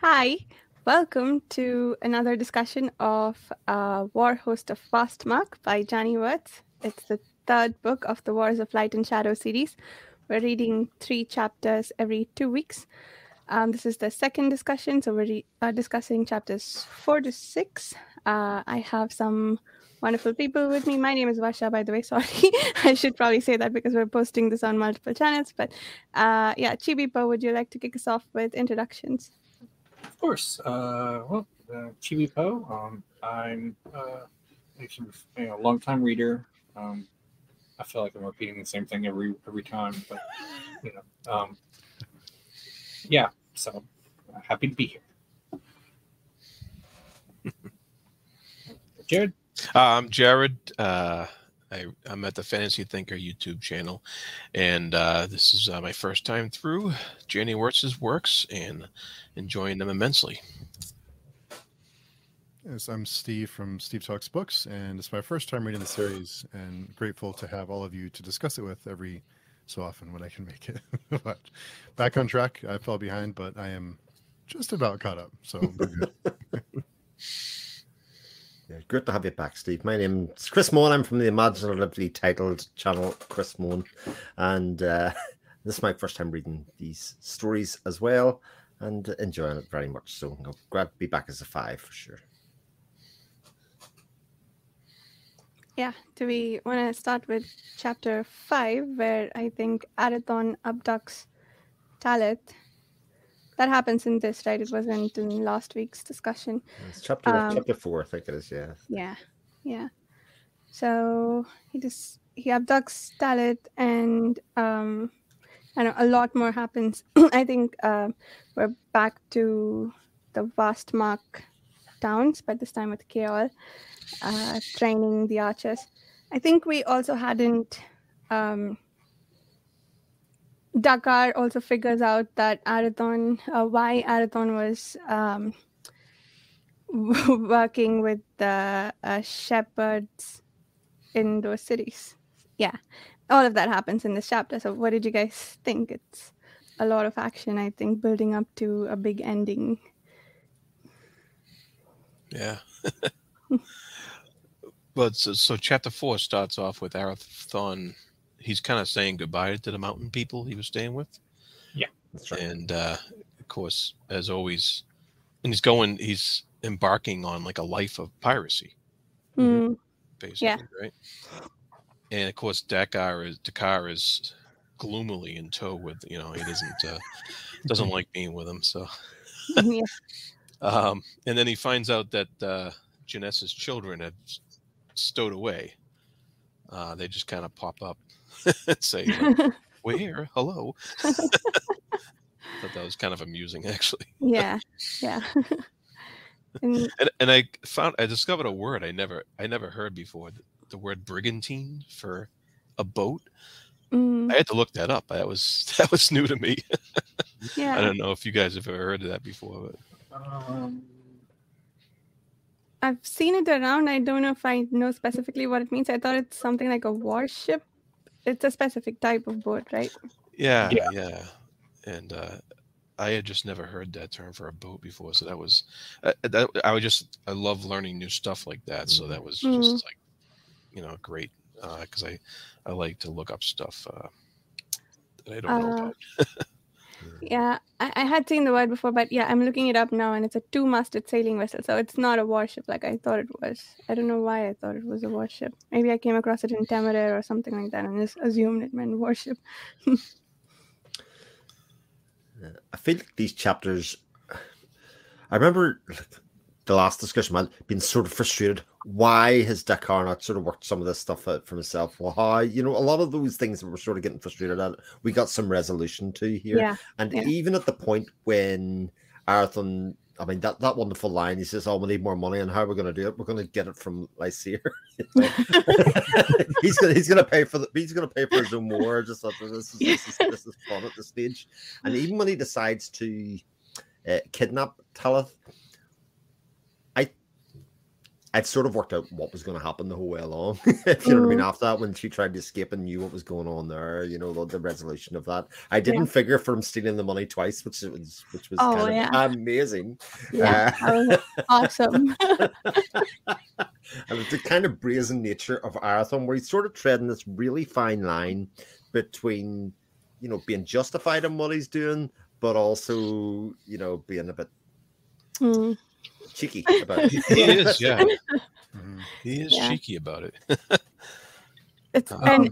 Hi, welcome to another discussion of uh, Warhost of Vastmark by Janny Wurts. It's the third book of the Wars of Light and Shadow series. We're reading three chapters every two weeks. Um, this is the second discussion, so we're re- uh, discussing chapters four to six. Uh, I have some wonderful people with me. My name is Vasha, by the way. Sorry, I should probably say that because we're posting this on multiple channels. But uh, yeah, Chibipoe, would you like to kick us off with introductions? Of course. Uh, well, uh, Chibipoe. Um, I'm uh, a you know, long time reader. Um, I feel like I'm repeating the same thing every every time, but you know, um, yeah. So uh, happy to be here. Jared. Uh, I'm Jared. Uh, I, am at the Fantasy Thinker YouTube channel, and uh, this is uh, my first time through Janny Wurts's works and enjoying them immensely. Yes, I'm Steve from Steve Talks Books, and it's my first time reading the series, and grateful to have all of you to discuss it with every so often when I can make it. but back on track, I fell behind, but I am just about caught up. So great to have you back, Steve. My name's Chris Mohan. I'm from the imaginatively titled channel Chris Mohan, and uh, this is my first time reading these stories as well, and enjoying it very much. So I'm glad to be back as a five for sure. Yeah, do we want to start with chapter five, where I think Arithon abducts Talith? That happens in this, right? It wasn't in last week's discussion. It's chapter um, chapter four, I think it is. Yeah. Yeah, yeah. So he just he abducts Talith, and um, I know a lot more happens. I think uh, we're back to the Vastmark towns, but this time with Caolle uh, training the archers. I think we also hadn't. Um, Dakar also figures out that Arithon, uh, why Arithon was um, working with the uh, shepherds in those cities. Yeah, all of that happens in this chapter. So, what did you guys think? It's a lot of action, I think, building up to a big ending. Yeah. But so, so, chapter four starts off with Arithon. He's kind of saying goodbye to the mountain people he was staying with. Yeah, that's right. And uh, of course, as always, and he's going. He's embarking on like a life of piracy. Mm. Basically, yeah. right? And of course, Dakar is Dakar is gloomily in tow with you know he doesn't uh, doesn't like being with him. So, yeah. um, and then he finds out that uh, Jinesse's children have stowed away. Uh, they just kind of pop up and say, like, "Where? Hello." But that was kind of amusing, actually. Yeah, yeah. and, and, and I found I discovered a word I never I never heard before. The, the word brigantine for a boat. Mm. I had to look that up. That was that was new to me. yeah. I don't know if you guys have ever heard of that before, but. Um, I've seen it around. I don't know if I know specifically what it means. I thought it's something like a warship. It's a specific type of boat, right? Yeah, yeah. yeah. And uh, I had just never heard that term for a boat before, so that was uh, that. I would just I love learning new stuff like that. So that was just mm-hmm. like you know great because uh, I I like to look up stuff uh, that I don't know uh, about. Yeah, I, I, had seen the word before, but yeah, I'm looking it up now, and it's a two-masted sailing vessel, so it's not a warship like I thought it was. I don't know why I thought it was a warship. Maybe I came across it in Temeraire or something like that, and just assumed it meant warship. Uh, I feel like these chapters. I remember the last discussion, man, being sort of frustrated. Why has Dakar not sort of worked some of this stuff out for himself? Well, how you know a lot of those things that we're sort of getting frustrated at, we got some resolution to here. Yeah. And yeah. even at the point when Arithon, I mean that that wonderful line, he says, "Oh, we need more money, and how are we going to do it? We're going to get it from Lysaer. he's gonna he's gonna pay for the he's gonna pay for his own war. Just this is, this is this is fun at this stage, and even when he decides to uh, kidnap Talith it sort of worked out what was going to happen the whole way along. if you know what I mean. Mm. After that, when she tried to escape and knew what was going on there, you know, the, the resolution of that. I didn't Yeah. figure from stealing the money twice, which was which was Oh, kind of amazing. Yeah, Uh, awesome. and the kind of brazen nature of Arithon, where he's sort of treading this really fine line between, you know, being justified in what he's doing, but also, you know, being a bit Hmm. Cheeky about it. He is, yeah. Mhm. He is Yeah. cheeky about it. It's Um,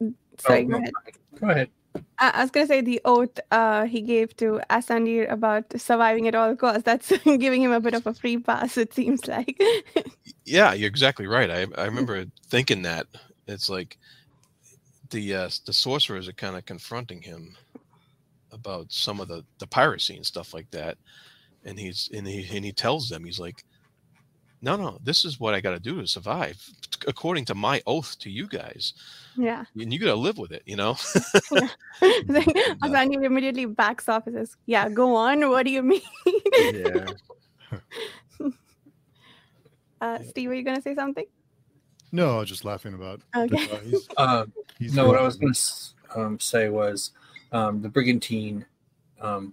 and sorry, oh, go ahead. Go ahead. I, I was gonna say the oath uh, he gave to Asandir about surviving at all costs. That's giving him a bit of a free pass. It seems like. Yeah, you're exactly right. I I remember thinking that it's like the uh, the sorcerers are kind of confronting him about some of the the piracy and stuff like that, and he's and he and he tells them he's like, no, no, this is what I got to do to survive according to my oath to you guys, yeah. and you got to live with it, you know. Like, Asandir immediately backs off and says, "Yeah, go on. What do you mean?" yeah. Uh, Steve, were you gonna say something? No, I was just laughing about. Okay. uh, he's, Uh, he's no, what. I was going to um, say was um, the brigantine, um,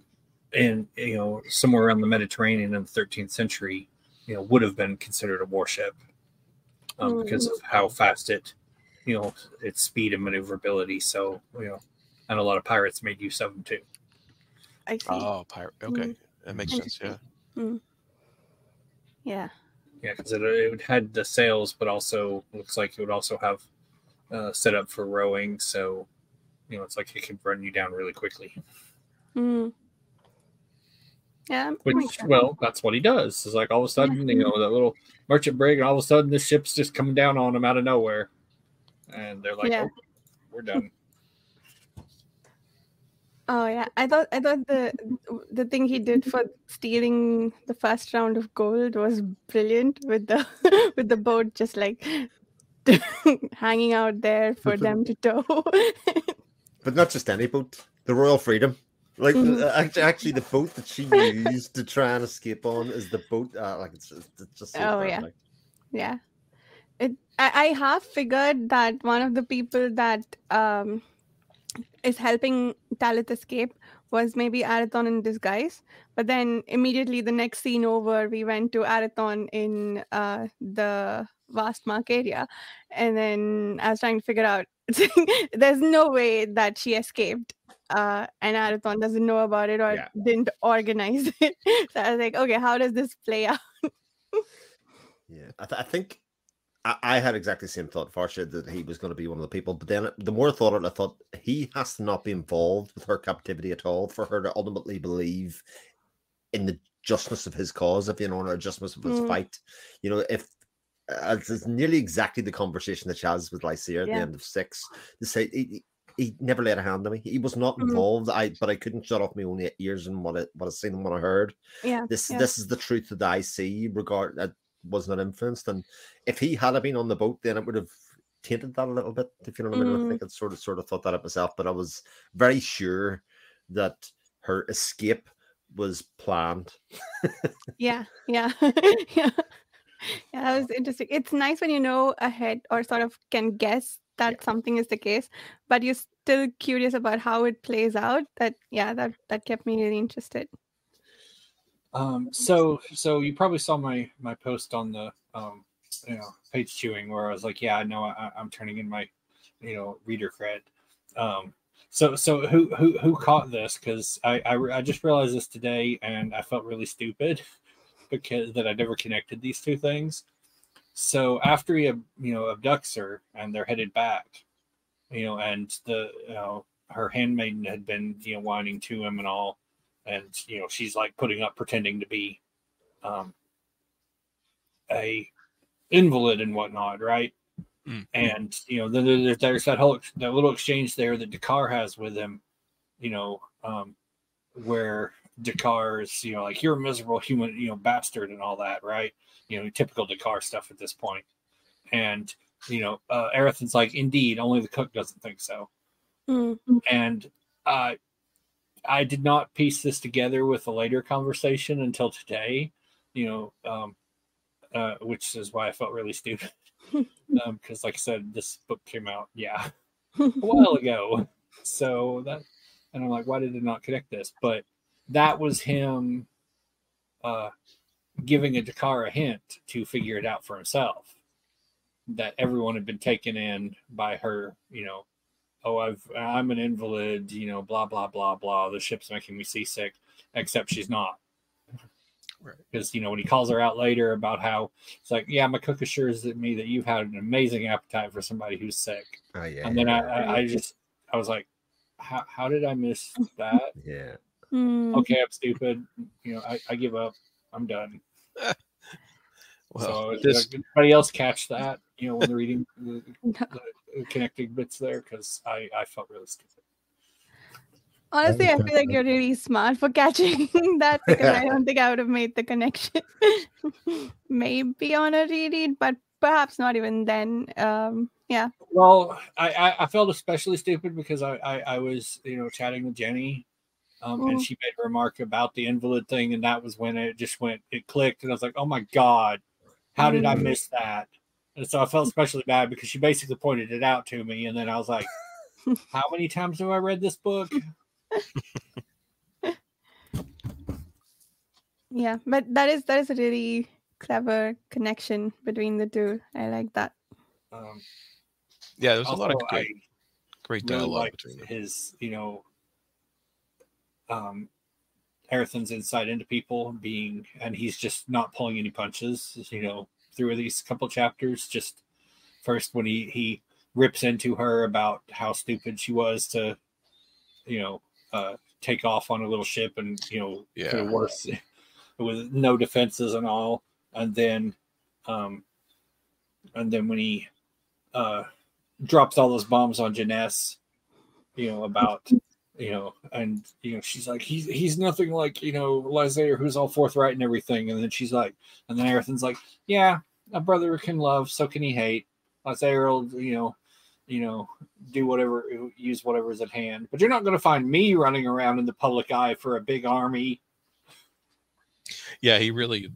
and you know, somewhere around the Mediterranean in the 13th century, you know, would have been considered a warship um, because of how fast it, you know, its speed and maneuverability. So, you know, and a lot of pirates made use of them too. I see. oh, pirate. Okay, that makes sense. Yeah. yeah. Yeah, because it, it had the sails, but also looks like it would also have uh, set up for rowing. So, you know, it's like it could run you down really quickly. Mm. Yeah. Which, well, that's what he does. It's like all of a sudden, you know, that little merchant brig, and all of a sudden, the ship's just coming down on them out of nowhere, and they're like, Yeah. oh, "We're done." Oh yeah, I thought I thought the the thing he did for stealing the first round of gold was brilliant with the with the boat just like hanging out there for them to tow. But not just any boat, the Royal Freedom. Like Mhm. uh, actually, actually, the boat that she used to try and escape on is the boat. Uh, like it's just, it's just so Oh, yeah. yeah, it. I, I have figured that one of the people that um is helping Talith escape was maybe Arithon in disguise. But then immediately the next scene over, we went to Arithon in uh, the Vastmark area. And then I was trying to figure out there's no way that she escaped. Uh, and Arithon doesn't know about it or Yeah. didn't organize it. so I was like, okay, how does this play out? Yeah, I, th- I think I, I had exactly the same thought, Farsha, that he was going to be one of the people. But then the more I thought it, I thought he has to not be involved with her captivity at all for her to ultimately believe in the justness of his cause, if you know, or justness of his Mm. fight. You know, if uh, it's nearly exactly the conversation that she has with Lysaer at Yeah. the end of six to say he, never laid a hand on me. He was not Mhm. involved. I but I couldn't shut off my own ears and what I what I seen and what I heard Yeah. this yeah. this is the truth that I see regard that was not influenced and if he had been on the boat then it would have tainted that a little bit if you know what I mean. I think I sort of sort of thought that up myself but I was very sure that her escape was planned Yeah, yeah, yeah. Yeah, that was interesting. It's nice when you know ahead or sort of can guess that something is the case, but you're still curious about how it plays out. That yeah, that that kept me really interested. Um, so, so you probably saw my my post on the um, you know page chewing where I was like, yeah, I know I, I'm turning in my you know reader cred. Um, so, so who who who caught this? Because I, I I just realized this today, and I felt really stupid because that I never connected these two things. So after he you know abducts her and they're headed back, you know, and the you know her handmaiden had been you know whining to him and all and you know she's like putting up pretending to be um a invalid and whatnot right Mm. and you know then there's, that whole that little exchange there that Dakar has with him you know um where Dakar is you know like you're a miserable human you know bastard and all that right you know typical Dakar stuff at this point and you know uh like indeed only the cook doesn't think so Mm, and uh, I did not piece this together with a later conversation until today. You know, um, uh, which is why I felt really stupid. Because, um, like I said, this book came out, yeah, a while ago. So that, and I'm like, why did it not connect this? But that was him uh, giving a Dakar a hint to figure it out for himself. That everyone had been taken in by her, you know, oh, I've I'm an invalid, you know, blah blah blah blah. The ship's making me seasick, except she's not. Because you know when he calls her out later about how it's like, yeah, my cook assures me that you've had an amazing appetite for somebody who's sick. Oh yeah. And then I, I, I just I was like, how how did I miss that? yeah. Mm. Okay, I'm stupid. You know, I, I give up. I'm done. Well, so this did anybody else catch that? You know, when they're reading the, the connecting bits there, because I I felt really stupid. Honestly, I feel like you're really smart for catching that because I don't think I would have made the connection. Maybe on a reread, but perhaps not even then. Um, yeah. Well, I, I, I felt especially stupid because I, I, I was you know chatting with Janny, um, and she made a remark about the invalid thing, and that was when it just went it clicked, and I was like, oh my god, how did I Mm. miss that? And so I felt especially bad because she basically pointed it out to me, and then I was like, how many times have I read this book? Yeah, but that is that is a really clever connection between the two. I like that. Um, yeah, there's a lot of also, I- great, great really dialogue liked between them. his, you know, um, Arithon's insight into people being, and he's just not pulling any punches, you know, through these couple chapters. Just first when he he rips into her about how stupid she was to, you know, uh, take off on a little ship and you know, Yeah. worse, with no defenses and all, and then, um, and then when he, uh, drops all those bombs on Janess, you know, about you know, and you know, she's like, he's he's nothing like, you know, Lysaer who's all forthright and everything. And then she's like, and then Arithon's like, Yeah, a brother can love, so can he hate. Lysaer will, you know, you know, do whatever use whatever's at hand. But you're not gonna find me running around in the public eye for a big army. Yeah, he really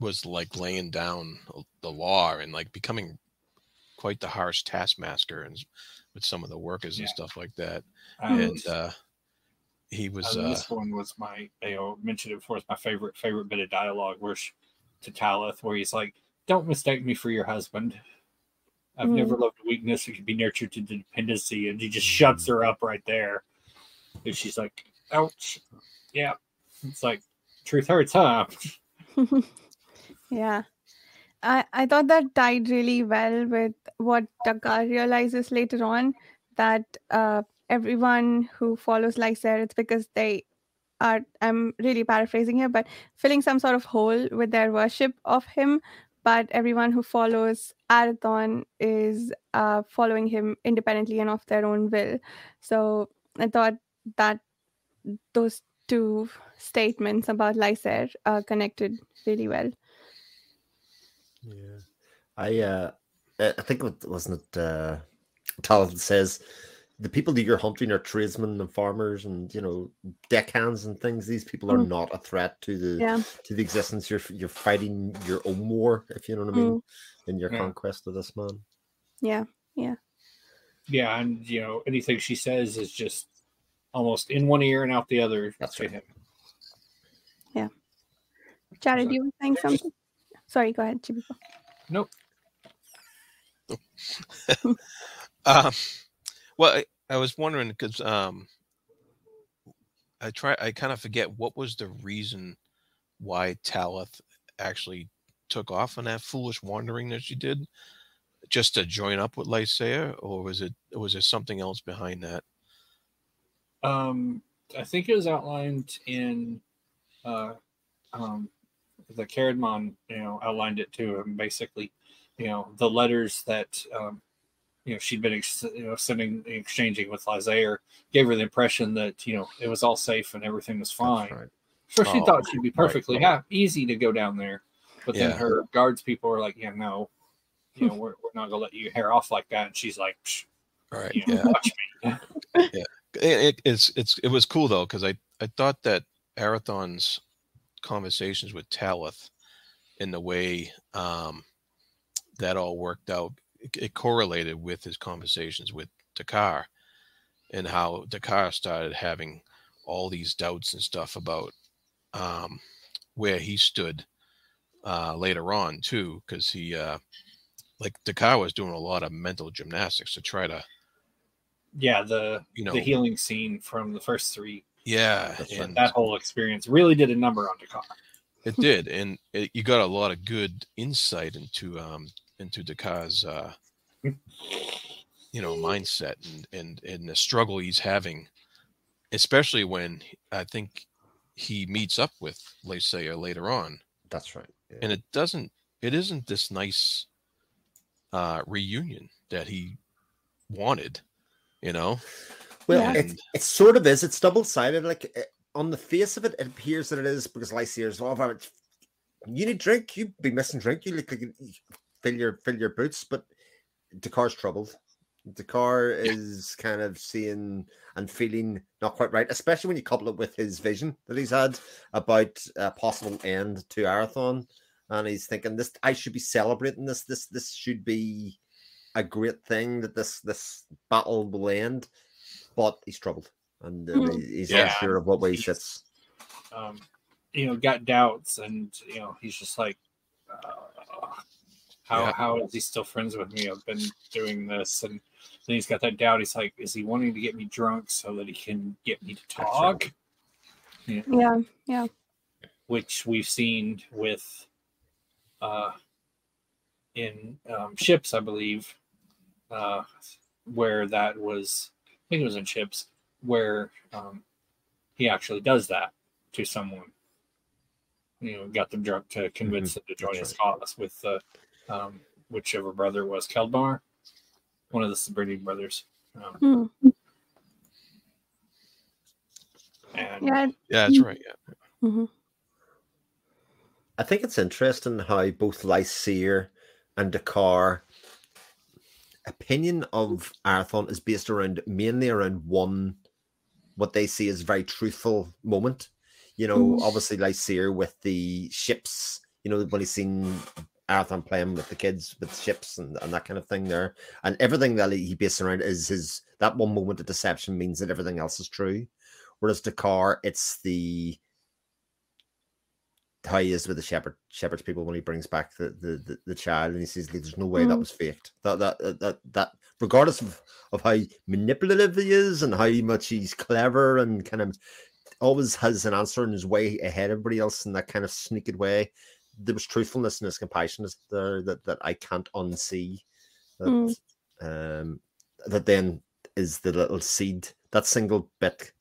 was like laying down the law and like becoming quite the harsh taskmaster and with some of the workers and stuff like that. And, And uh, he was uh, this one was my you know mentioned it before. It's my favorite favorite bit of dialogue where she, to Talith, where he's like, "Don't mistake me for your husband. I've Mm. never loved weakness. It can be nurtured to dependency." And he just shuts her up right there. And she's like, "Ouch." Yeah, it's like truth hurts, huh? yeah. I, thought that tied really well with what Dakar realizes later on that uh, everyone who follows Lysaer, it's because they are, I'm really paraphrasing here, but filling some sort of hole with their worship of him. But everyone who follows Arithon is uh, following him independently and of their own will. So I thought that those two statements about Lysaer uh, connected really well. Yeah. I uh I I think it wasn't it uh Talon says the people that you're hunting are tradesmen and farmers and you know deckhands and things. These people are Mm. not a threat to the Yeah. to the existence. You're you're fighting your own war, if you know what I mean, in your Yeah. conquest of this man. Yeah. Yeah, yeah, and you know anything she says is just almost in one ear and out the other That's to right. him. Jared, So you were saying they're something? Sorry, go ahead, Chibipoe. Nope. Um, well, I, I was wondering because um, I try. I kind of forget what was the reason why Talith actually took off on that foolish wandering that she did, just to join up with Lysaer, or was it? Was there something else behind that? Um, I think it was outlined in uh, um, the Caradmon, you know, outlined it to him basically, you know, the letters that, um, you know, she'd been ex- you know, sending, exchanging with Lysaer gave her the impression that, you know, it was all safe and everything was fine. Right. So she Oh, thought she'd be perfectly right. ha- easy to go down there. But then her guards people were like, yeah, no, you know, we're, we're not going to let you hair off like that. And she's like, right. you know, Yeah. watch me. it, it, it's it's it was cool though because I I thought that Arithon's conversations with Talith in the way um, that all worked out. It, it, correlated with his conversations with Dakar and how Dakar started having all these doubts and stuff about um, where he stood uh, later on too, because he uh, like Dakar was doing a lot of mental gymnastics to try to yeah the you know the healing scene from the first three yeah and that whole experience really did a number on Dakar. It did, and it, you got a lot of good insight into um into Dakar's uh you know mindset and and and the struggle he's having, especially when I think he meets up with Lysaer later on. That's right. Yeah. And it doesn't it isn't this nice uh reunion that he wanted, you know. Well, yeah. it, it sort of is. It's double sided. Like eh, on the face of it, it appears that it is because Lysaer's all about you need drink, you'd be missing drink, you look like you fill your fill your boots, but Dakar's troubled. Dakar is kind of seeing and feeling not quite right, especially when you couple it with his vision that he's had about a possible end to Arithon. And he's thinking this I should be celebrating this. This this should be a great thing that this this battle will end. But he's troubled and uh, mm-hmm. he's yeah. unsure of what way he sits. Um, you know, got doubts, and you know, he's just like, uh, how yeah. how is he still friends with me? I've been doing this, and then he's got that doubt. He's like, is he wanting to get me drunk so that he can get me to talk? Yeah, yeah, yeah. Which we've seen with, uh, in um, ships, I believe, uh, where that was. I think it was in Ships, where um, he actually does that to someone. You know, got them drunk to convince mm-hmm. them to join That's his right. cause with uh, um, whichever brother was Keldmar, one of the s'Brydion brothers. Um, hmm. And yeah, yeah, that's right. Yeah. Mm-hmm. I think it's interesting how both Lysaer and Dakar opinion of Arithon is based around mainly around one what they see as very truthful moment. You know, mm. obviously Lysaer with the ships, you know, when he's seen Arithon playing with the kids with ships and, and that kind of thing there. And everything that he bases around is his that one moment of deception means that everything else is true. Whereas Dakar, it's the how he is with the shepherd shepherd's people when he brings back the the, the, the child and he says there's no way mm. that was faked. That that that that regardless of, of how manipulative he is and how much he's clever and kind of always has an answer in his way ahead of everybody else in that kind of sneaky way. There was truthfulness and his compassion there that, that I can't unsee. That mm. um that then is the little seed, that single bit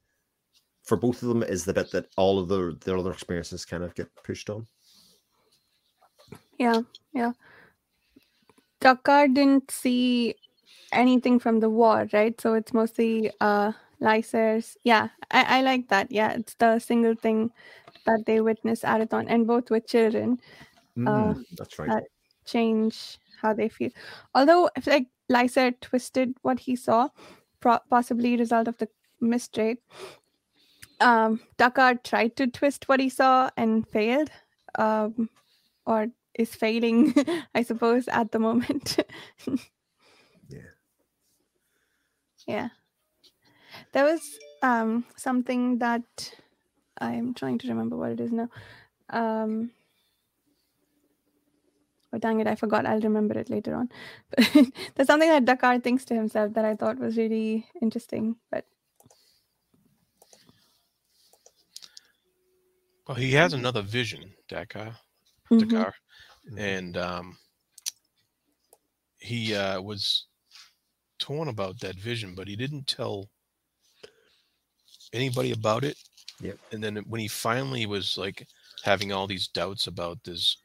for both of them is the bit that all of the their other experiences kind of get pushed on. Yeah, yeah. Dakar didn't see anything from the war, right? So it's mostly uh Lysaer's. Yeah, I, I like that. Yeah, it's the single thing that they witness Arithon, and both with children. Mm, uh, that's right. That change how they feel. Although, if like Lysaer twisted what he saw, pro- possibly result of the mistake. Um, Dakar tried to twist what he saw and failed, um, or is failing, I suppose, at the moment. Yeah. Yeah. There was um something that I'm trying to remember what it is now. Um Oh dang it, I forgot. I'll remember it later on. There's something that Dakar thinks to himself that I thought was really interesting, but well, he has another vision, Dakar, mm-hmm. Dakar, mm-hmm. and um, he uh, was torn about that vision, but he didn't tell anybody about it. Yep. And then when he finally was like having all these doubts about this,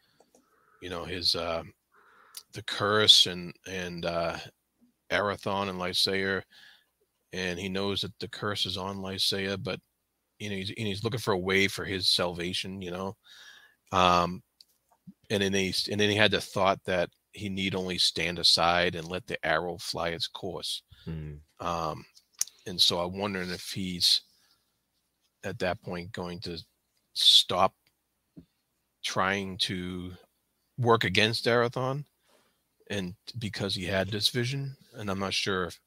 you know, his uh the curse and and uh Arithon and Lysaer, and he knows that the curse is on Lysaer, but you know he's and he's looking for a way for his salvation, you know. Um and then he and then he had the thought that he need only stand aside and let the arrow fly its course. Mm. Um, and so I'm wondering if he's at that point going to stop trying to work against Arithon, and because he had this vision, and I'm not sure if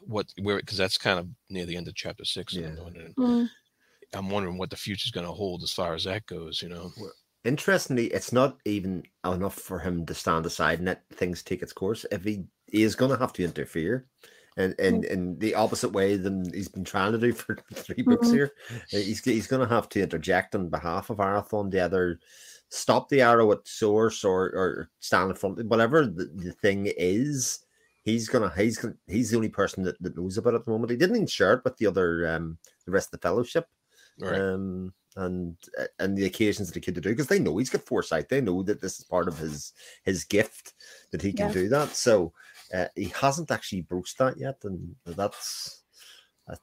what where because that's kind of near the end of chapter six. Yeah. I'm wondering, Mm. I'm wondering what the future's going to hold as far as that goes. You know, Interestingly, it's not even enough for him to stand aside and let things take its course. If he, he is going to have to interfere, and in, in the opposite way than he's been trying to do for three books Mhm. here, uh, he's he's going to have to interject on behalf of Arithon to either stop the arrow at source or or stand in front, of whatever the, the thing is. He's gonna he's gonna, he's the only person that, that knows about it at the moment. He didn't even share it with the other um the rest of the fellowship right? um, and uh, and the occasions that he could do because they know he's got foresight. They know that this is part of his his gift that he can Yeah. do that. So uh, he hasn't actually broached that yet, and that's uh,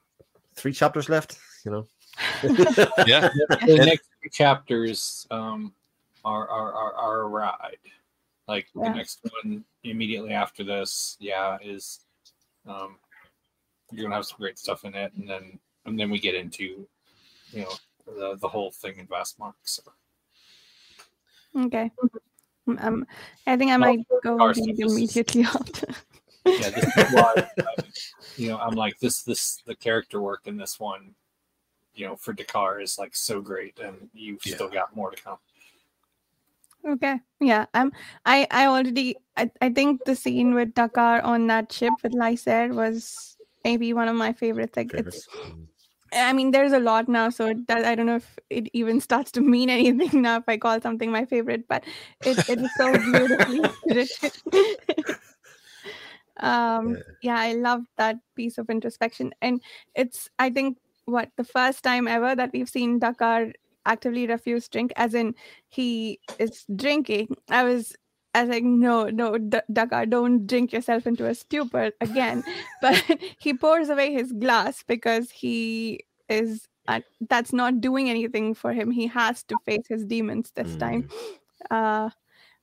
three chapters left. You know, yeah, the next three chapters um, are, are are are a ride. Like Yeah. the next one immediately after this, yeah, is um, you're gonna have some great stuff in it, and then and then we get into you know the the whole thing in Vastmark. So Okay. Um, I think I Well, might go our read stuff is- immediately after. yeah, this is why I- you know I'm like this this the character work in this one, you know, for Dakar is like so great, and you've Yeah. still got more to come. Okay. Yeah. I'm I I already I, I think the scene with Dakar on that ship with Lysaer was maybe one of my favorites. Like it's favorites. Mm. I mean there's a lot now, so it does, I don't know if it even starts to mean anything now if I call something my favorite, but it, it is so beautifully written. um yeah, I love that piece of introspection. And it's I think what the first time ever that we've seen Dakar actively refuse drink, as in he is drinking. I was I was like, no, no, D- Dakar, don't drink yourself into a stupor again. but he pours away his glass because he is uh, that's not doing anything for him. He has to face his demons this time. Uh,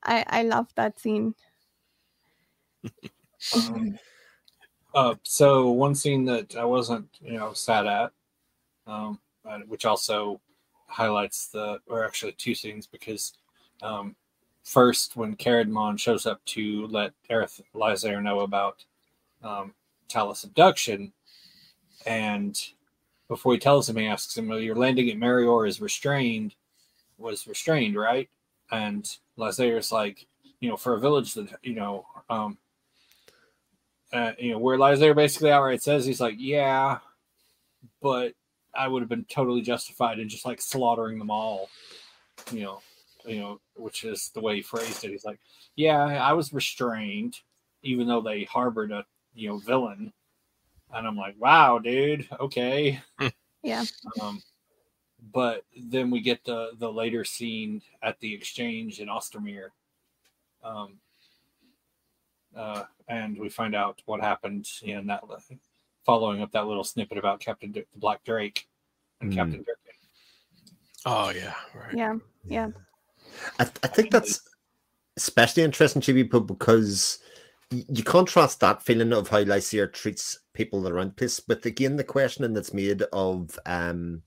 I I love that scene. Um, uh, so one scene that I wasn't, you know, sad at, um, uh, which also highlights the, or actually two scenes because, um, first when Caradmon shows up to let Aerith Lysaer know about um, Talith abduction, and before he tells him, he asks him, well, "Your landing at Merior is restrained, was restrained, right?" And Lysaer's like, you know, for a village that you know, um, uh, you know, where Lysaer basically outright says he's like, yeah, but I would have been totally justified in just like slaughtering them all, you know, you know, which is the way he phrased it. He's like, yeah, I was restrained, even though they harbored a you know villain, and I'm like, wow, dude, okay, Yeah. um, but then we get the the later scene at the exchange in Ostermere. Um, uh, and we find out what happened in that following up that little snippet about Captain D- Black Drake and Hmm. Captain Dhirken. Oh yeah, right. Yeah. Yeah. I, I think that's especially interesting, Chibi, but because you contrast that feeling of how Lysaer treats people around place. With again the questioning that's made of um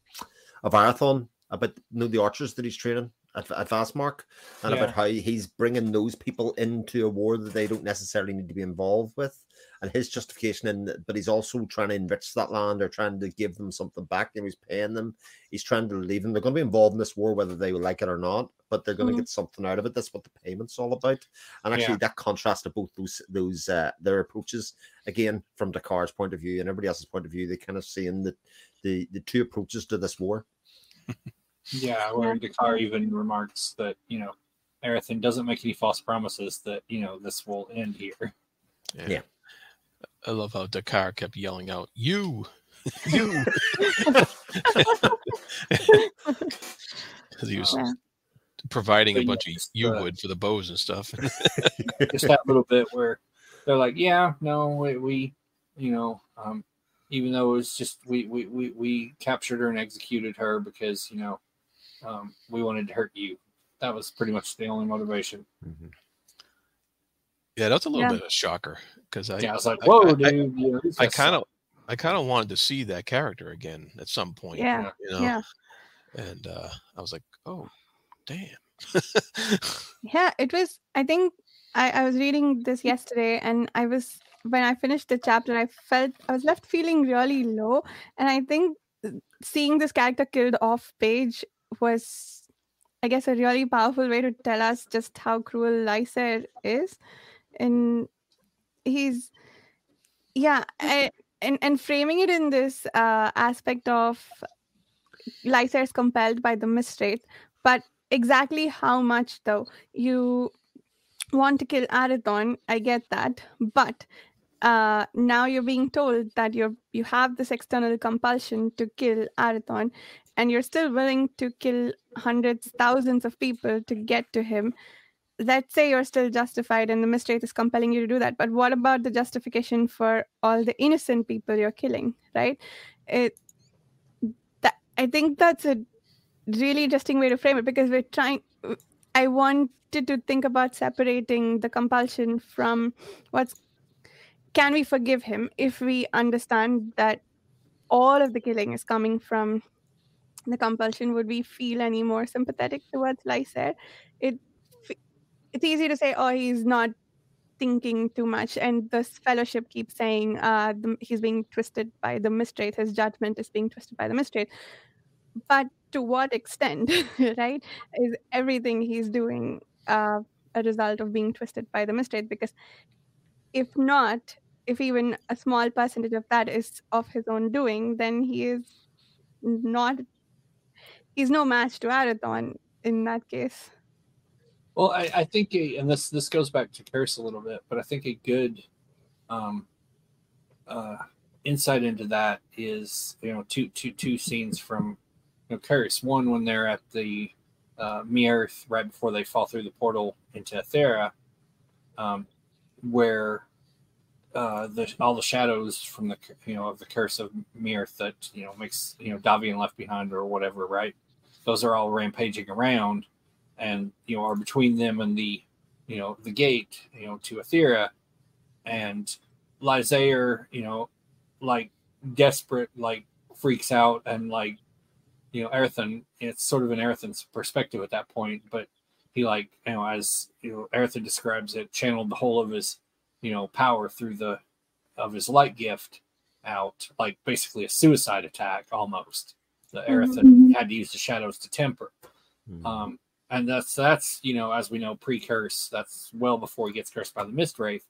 of Arithon about you know, the archers that he's training at, Vastmark and Yeah. about how he's bringing those people into a war that they don't necessarily need to be involved with and his justification in that- but he's also trying to enrich that land or trying to give them something back and he's paying them he's trying to leave them they're going to be involved in this war whether they like it or not but they're going to Mhm. get something out of it that's what the payment's all about and actually Yeah. that contrast of both those those uh their approaches again from Dakar's point of view and everybody else's point of view they kind of seeing the the the two approaches to this war Yeah, where Yeah. Dakar even remarks that you know Arithon doesn't make any false promises that you know this will end here. Yeah. I love how Dakar kept yelling out, "You, you," because he was Yeah. providing a But bunch of you yew uh, wood for the bows and stuff. Just that little bit where they're like, yeah, no, we, we you know, um, even though it was just we, we we we captured her and executed her because you know um, we wanted to hurt you. That was pretty much the only motivation. yeah, that's a little Yeah. bit of a shocker because I, Yeah, I was like, whoa, I- dude. you know, I kind of, I kind of wanted to see that character again at some point. Yeah. you know, Yeah. and uh, I was like, oh, damn. yeah, it was. I think I, I was reading this yesterday, and I was when I finished the chapter, I felt I was left feeling really low, and I think uh, seeing this character killed off page was, I guess, a really powerful way to tell us just how cruel Lysaer is, and he's, yeah, I, and and framing it in this uh, aspect of Lysaer is compelled by the Mistwraith, but exactly how much though. You want to kill Arithon, I get that, but uh, now you're being told that you're you have this external compulsion to kill Arithon, and you're still willing to kill hundreds, thousands of people to get to him. Let's say you're still justified and the Mistwraith is compelling you to do that. But what about the justification for all the innocent people you're killing, right? It that I think that's a really interesting way to frame it because we're trying I wanted to think about separating the compulsion from what's can we forgive him if we understand that all of the killing is coming from the compulsion would we feel any more sympathetic towards Lysaer? It it's easy to say, oh, he's not thinking too much, and this fellowship keeps saying uh, the, he's being twisted by the Mistwraith. His judgment is being twisted by the Mistwraith. But to what extent, right? Is everything he's doing uh, a result of being twisted by the Mistwraith? Because if not, if even a small percentage of that is of his own doing, then he is not he's no match to Arithon in that case. Well, I, I think, a, and this this goes back to Curse a little bit, but I think a good um, uh, insight into that is you know two two two scenes from you know, Curse. One when they're at the uh, Earth right before they fall through the portal into Athera, um, where uh, the all the shadows from the you know of the curse of Mirth that you know makes you know Davien left behind or whatever, right? Those are all rampaging around, and you know are between them and the you know the gate you know to Athera, and Lysaer you know like desperate like freaks out and like you know Arithon it's sort of an Arithon's perspective at that point, but he like you know as you know Arithon describes it channeled the whole of his you know, power through the of his light gift out, like basically a suicide attack almost. The Arithon mm-hmm. had to use the shadows to temper. Mm-hmm. Um, and that's that's you know, as we know, pre-curse. That's well before he gets cursed by the Mistwraith.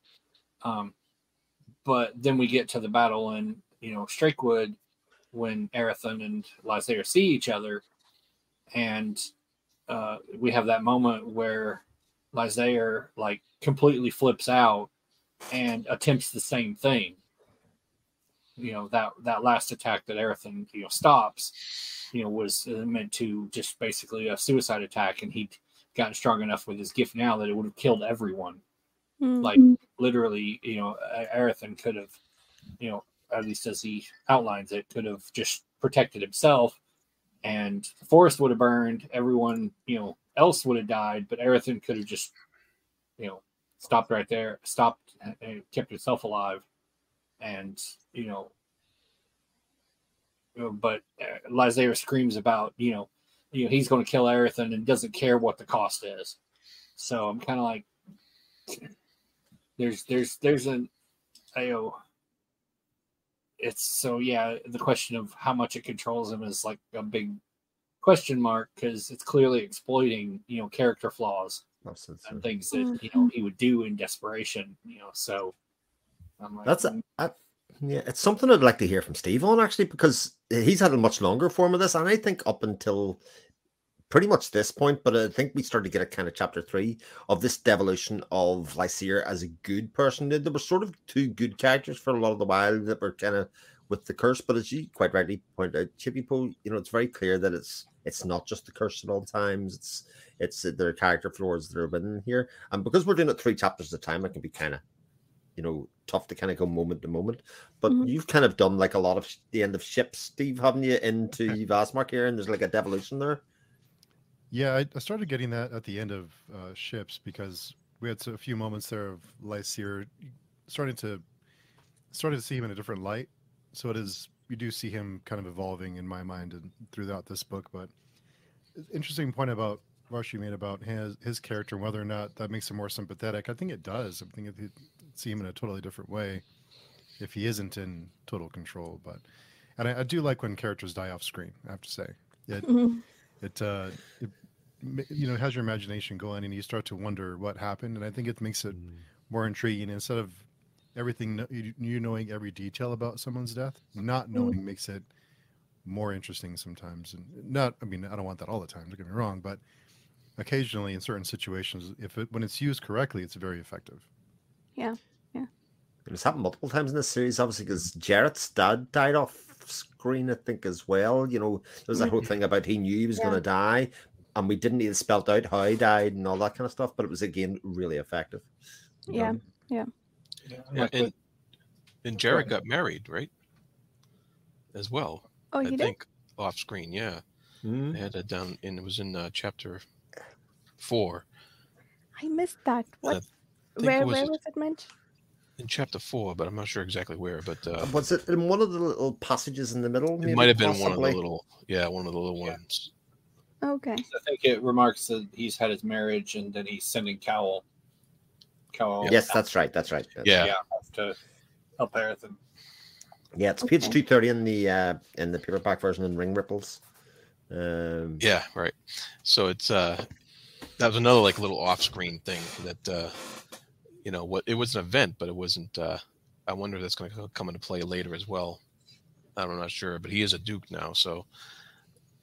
Um, but then we get to the battle in you know Strakewood when Arithon and Lysaer see each other, and uh, we have that moment where Lysaer like completely flips out and attempts the same thing. You know that that last attack that Arithon you know stops, you know, was uh, meant to just basically a suicide attack, and he'd gotten strong enough with his gift now that it would have killed everyone. Mm-hmm. Like literally, you know, Arithon could have, you know, at least as he outlines it, could have just protected himself, and the forest would have burned. Everyone, you know, else would have died, but Arithon could have just, you know, stopped right there, stopped and kept himself alive. And, you know, but uh, Lysaer screams about, you know, you know, he's going to kill everything and doesn't care what the cost is. So I'm kind of like, there's, there's, there's an, you know, it's so yeah. The question of how much it controls him is like a big question mark because it's clearly exploiting, you know, character flaws and things that you know he would do in desperation. You know, so like, that's a, mm. Yeah, it's something I'd like to hear from Steve on actually because he's had a much longer form of this, and I think up until pretty much this point, but I think we started to get a kind of chapter three of this devolution of Lysaer as a good person. There were sort of two good characters for a lot of the while that were kind of with the curse, but as you quite rightly pointed out, Chibipoe, you know, it's very clear that it's it's not just the curse at all times. It's it's their character flaws that are within here, and because we're doing it three chapters at a time, it can be kind of, you know, tough to kind of go moment to moment. But mm-hmm. you've kind of done like a lot of sh- the end of ships, Steve, haven't you, into Vastmark here, and there's like a devolution there. Yeah, I, I started getting that at the end of uh, ships because we had a few moments there of Lysaer starting to starting to see him in a different light. So it is you do see him kind of evolving in my mind and throughout this book. But interesting point about Varshy made about his his character, whether or not that makes him more sympathetic, I think it does. I think it, it see him in a totally different way if he isn't in total control. But and I, I do like when characters die off screen. I have to say, it it uh it you know has your imagination going, and you start to wonder what happened. And I think it makes it more intriguing instead of everything you, you knowing every detail about someone's death. Not knowing makes it more interesting sometimes, and not. I mean, I don't want that all the time. Don't get me wrong, but occasionally in certain situations, if it when it's used correctly, it's very effective. And it's happened multiple times in this series, obviously, because Jieret's dad died off screen, I think, as well. You know, there was that whole thing about he knew he was Yeah. going to die, and we didn't even spell out how he died and all that kind of stuff, but it was, again, really effective. Yeah. know? Yeah, Yeah, like and with- and Jieret got married, right? As well, Oh, I he did. think off screen. Yeah, Mhm. they had that down, and it was in uh, chapter four. I missed that. What? think Where? was where a- was it mentioned? In chapter four, but I'm not sure exactly where. But uh, Was it in one of the little passages in the middle? it might have been one of the little, yeah, one of the little Yeah. ones. Okay. I think it remarks that he's had his marriage and then he's sending Caolle. Caolle. Yes, that's right. That's right. That's- Yeah, yeah, to help Aerith. Yeah, it's page two thirty in the uh in the paperback version in Ring Ripples. Um, yeah, right. So it's uh, that was another like little off-screen thing that uh, you know what it was an event, but it wasn't. uh I wonder if that's going to come into play later as well. I'm not sure, but he is a duke now, so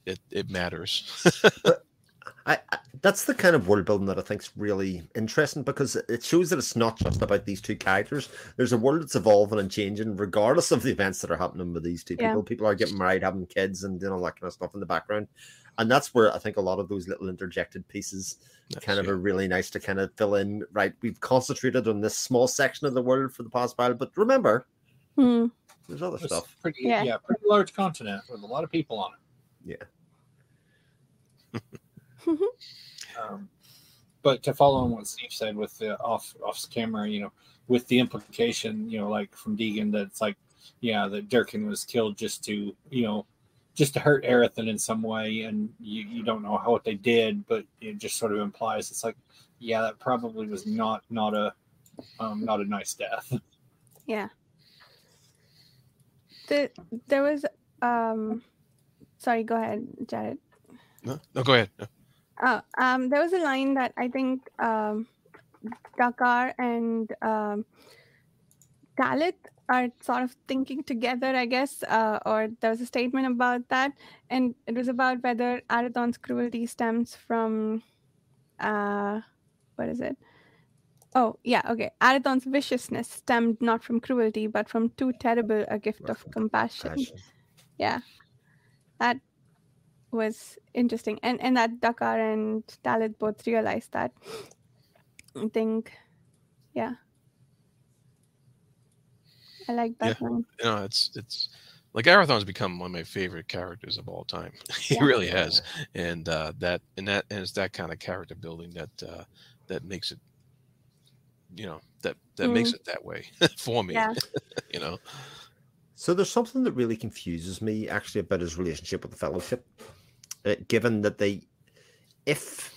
it it matters. I, I that's the kind of world building that I think's really interesting because it shows that it's not just about these two characters. There's a world that's evolving and changing, regardless of the events that are happening with these two Yeah. people. People are getting married, having kids, and doing all that kind of stuff in the background. And that's where I think a lot of those little interjected pieces kind of Yeah. are really nice to kind of fill in. Right, we've concentrated on this small section of the world for the past while, but remember, Hmm. there's other It's stuff. pretty, Yeah. yeah. pretty large continent with a lot of people on it. Yeah. um, but to follow on what Steve said with the off off camera, you know, with the implication, you know, like from Diegan that it's like, yeah, that Dhirken was killed just to, you know, just to hurt Arithon in some way, and you, you don't know how what they did, but it just sort of implies it's like, yeah, that probably was not not a um, not a nice death. Yeah. The, there was um sorry, go ahead, Jared. No, no, go ahead. No. Uh, um there was a line that I think um Dakar and um Talith are sort of thinking together, I guess, uh, or there was a statement about that, and it was about whether Arithon's cruelty stems from, uh, what is it? Oh, yeah, okay. Arithon's viciousness stemmed not from cruelty, but from too terrible a gift of compassion. Passion. Yeah, that was interesting, and and that Dakar and Talith both realized that. I think, yeah. I like that one. You know, it's it's like Arithon's become one of my favorite characters of all time. he Yeah. really has, and uh, that and that and it's that kind of character building that uh, that makes it, you know, that that makes it that way for me. Yeah. you know, So there's something that really confuses me actually about his relationship with the Fellowship, uh, given that they, if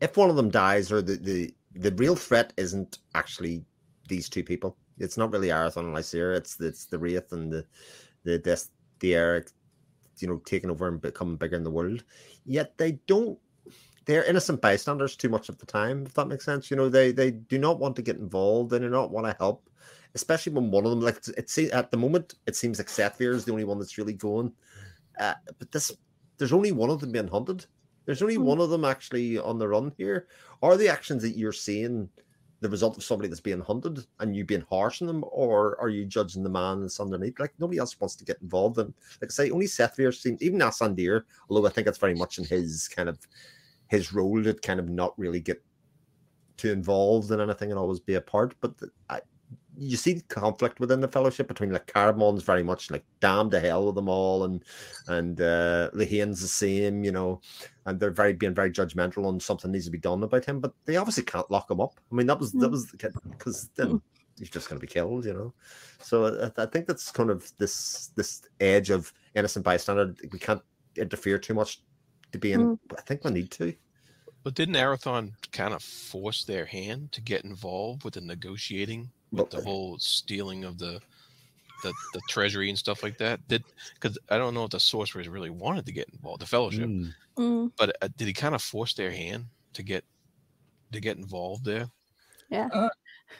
if one of them dies or the the the real threat isn't actually these two people. It's not really Arithon and Lysaer. It's it's the Wraith and the the Des, the Eric, you know, taking over and becoming bigger in the world. Yet they don't. They're innocent bystanders too much of the time. If that makes sense, you know, they they do not want to get involved. They do not want to help especially when one of them like it's at the moment it seems like Sethvir is the only one that's really going. Uh, but this there's only one of them being hunted. There's only Hmm. one of them actually on the run here. Are the actions that you're seeing the result of somebody that's being hunted and you being harsh on them, or are you judging the man that's underneath? Like nobody else wants to get involved. And like I say, only Sethvir seems even Asandir, although I think it's very much in his kind of his role to kind of not really get too involved in anything and always be a part. But the, I, you see conflict within the fellowship between like Kharadmon's very much like damn to hell with them all, and and uh Luhaine's the same, you know, and they're very being very judgmental on something needs to be done about him, but they obviously can't lock him up. I mean, that was that Mm. was because then he's just going to be killed, you know. So I, I think that's kind of this this edge of innocent bystander. We can't interfere too much to be in. Mm. I think we need to. But didn't Arithon kind of force their hand to get involved with the negotiating with the whole stealing of the the, the treasury and stuff like that? Did because I don't know if the sorcerers really wanted to get involved, the fellowship, mm. Mm. but uh, did he kind of force their hand to get to get involved there? Yeah. Uh,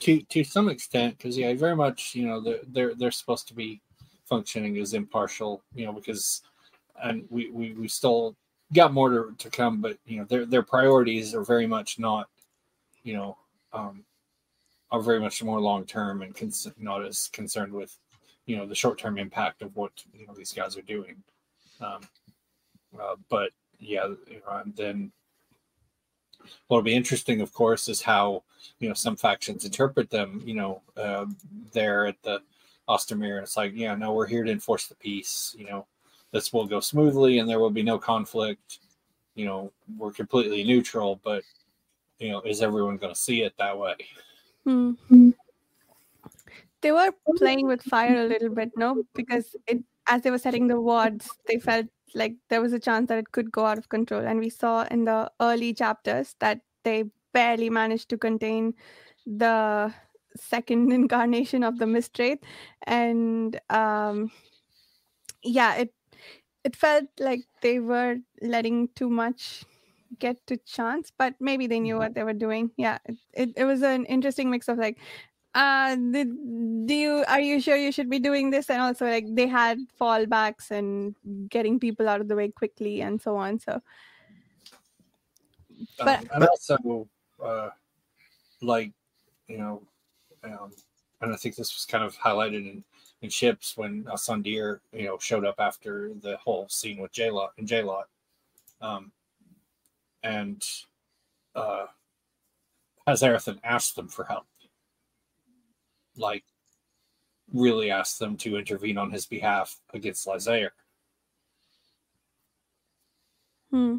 to to some extent, because yeah, very much you know they're they're they're supposed to be functioning as impartial, you know, because and we we, we still got more to, to come, but you know their their priorities are very much not, you know, um, are very much more long term and cons- not as concerned with, you know, the short term impact of what you know these guys are doing. Um, uh, but yeah, you know, then what'll be interesting, of course, is how you know some factions interpret them. You know, uh, there at the Ostermere, it's like, yeah, no, we're here to enforce the peace. You know, this will go smoothly and there will be no conflict. You know, we're completely neutral, but you know, is everyone going to see it that way? Mm-hmm. They were playing with fire a little bit, no, because it as they were setting the wards, they felt like there was a chance that it could go out of control. And we saw in the early chapters that they barely managed to contain the second incarnation of the Mistwraith. And um, yeah, it it felt like they were letting too much get to chance, but maybe they knew what they were doing. Yeah, it, it, it was an interesting mix of like uh did, do you are you sure you should be doing this and also like they had fallbacks and getting people out of the way quickly and so on so but um, and also uh like you know um and i think this was kind of highlighted in in ships when Asandir, you know, showed up after the whole scene with Jaelot and Jaelot. Um, and uh Hazarethan asked them for help like really ask them to intervene on his behalf against Lysaer. Hmm.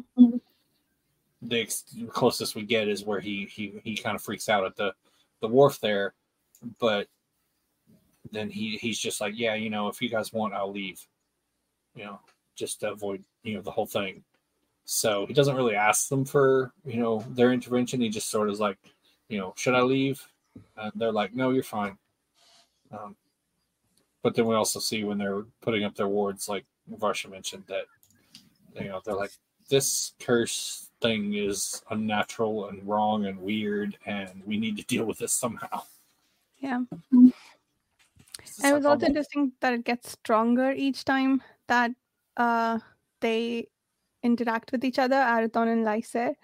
The ex- closest we get is where he he he kind of freaks out at the the wharf there, but then he he's just like, yeah, you know, if you guys want, I'll leave. You know, just to avoid you know the whole thing. So he doesn't really ask them for you know their intervention. He just sort of like, you know, should I leave? And they're like, no, you're fine. Um, but then we also see when they're putting up their wards, like Varsha mentioned, that you know they're like this curse thing is unnatural and wrong and weird, and we need to deal with this somehow. Yeah. And it was also interesting that it gets stronger each time that uh, they interact with each other, Arithon and Lysaer,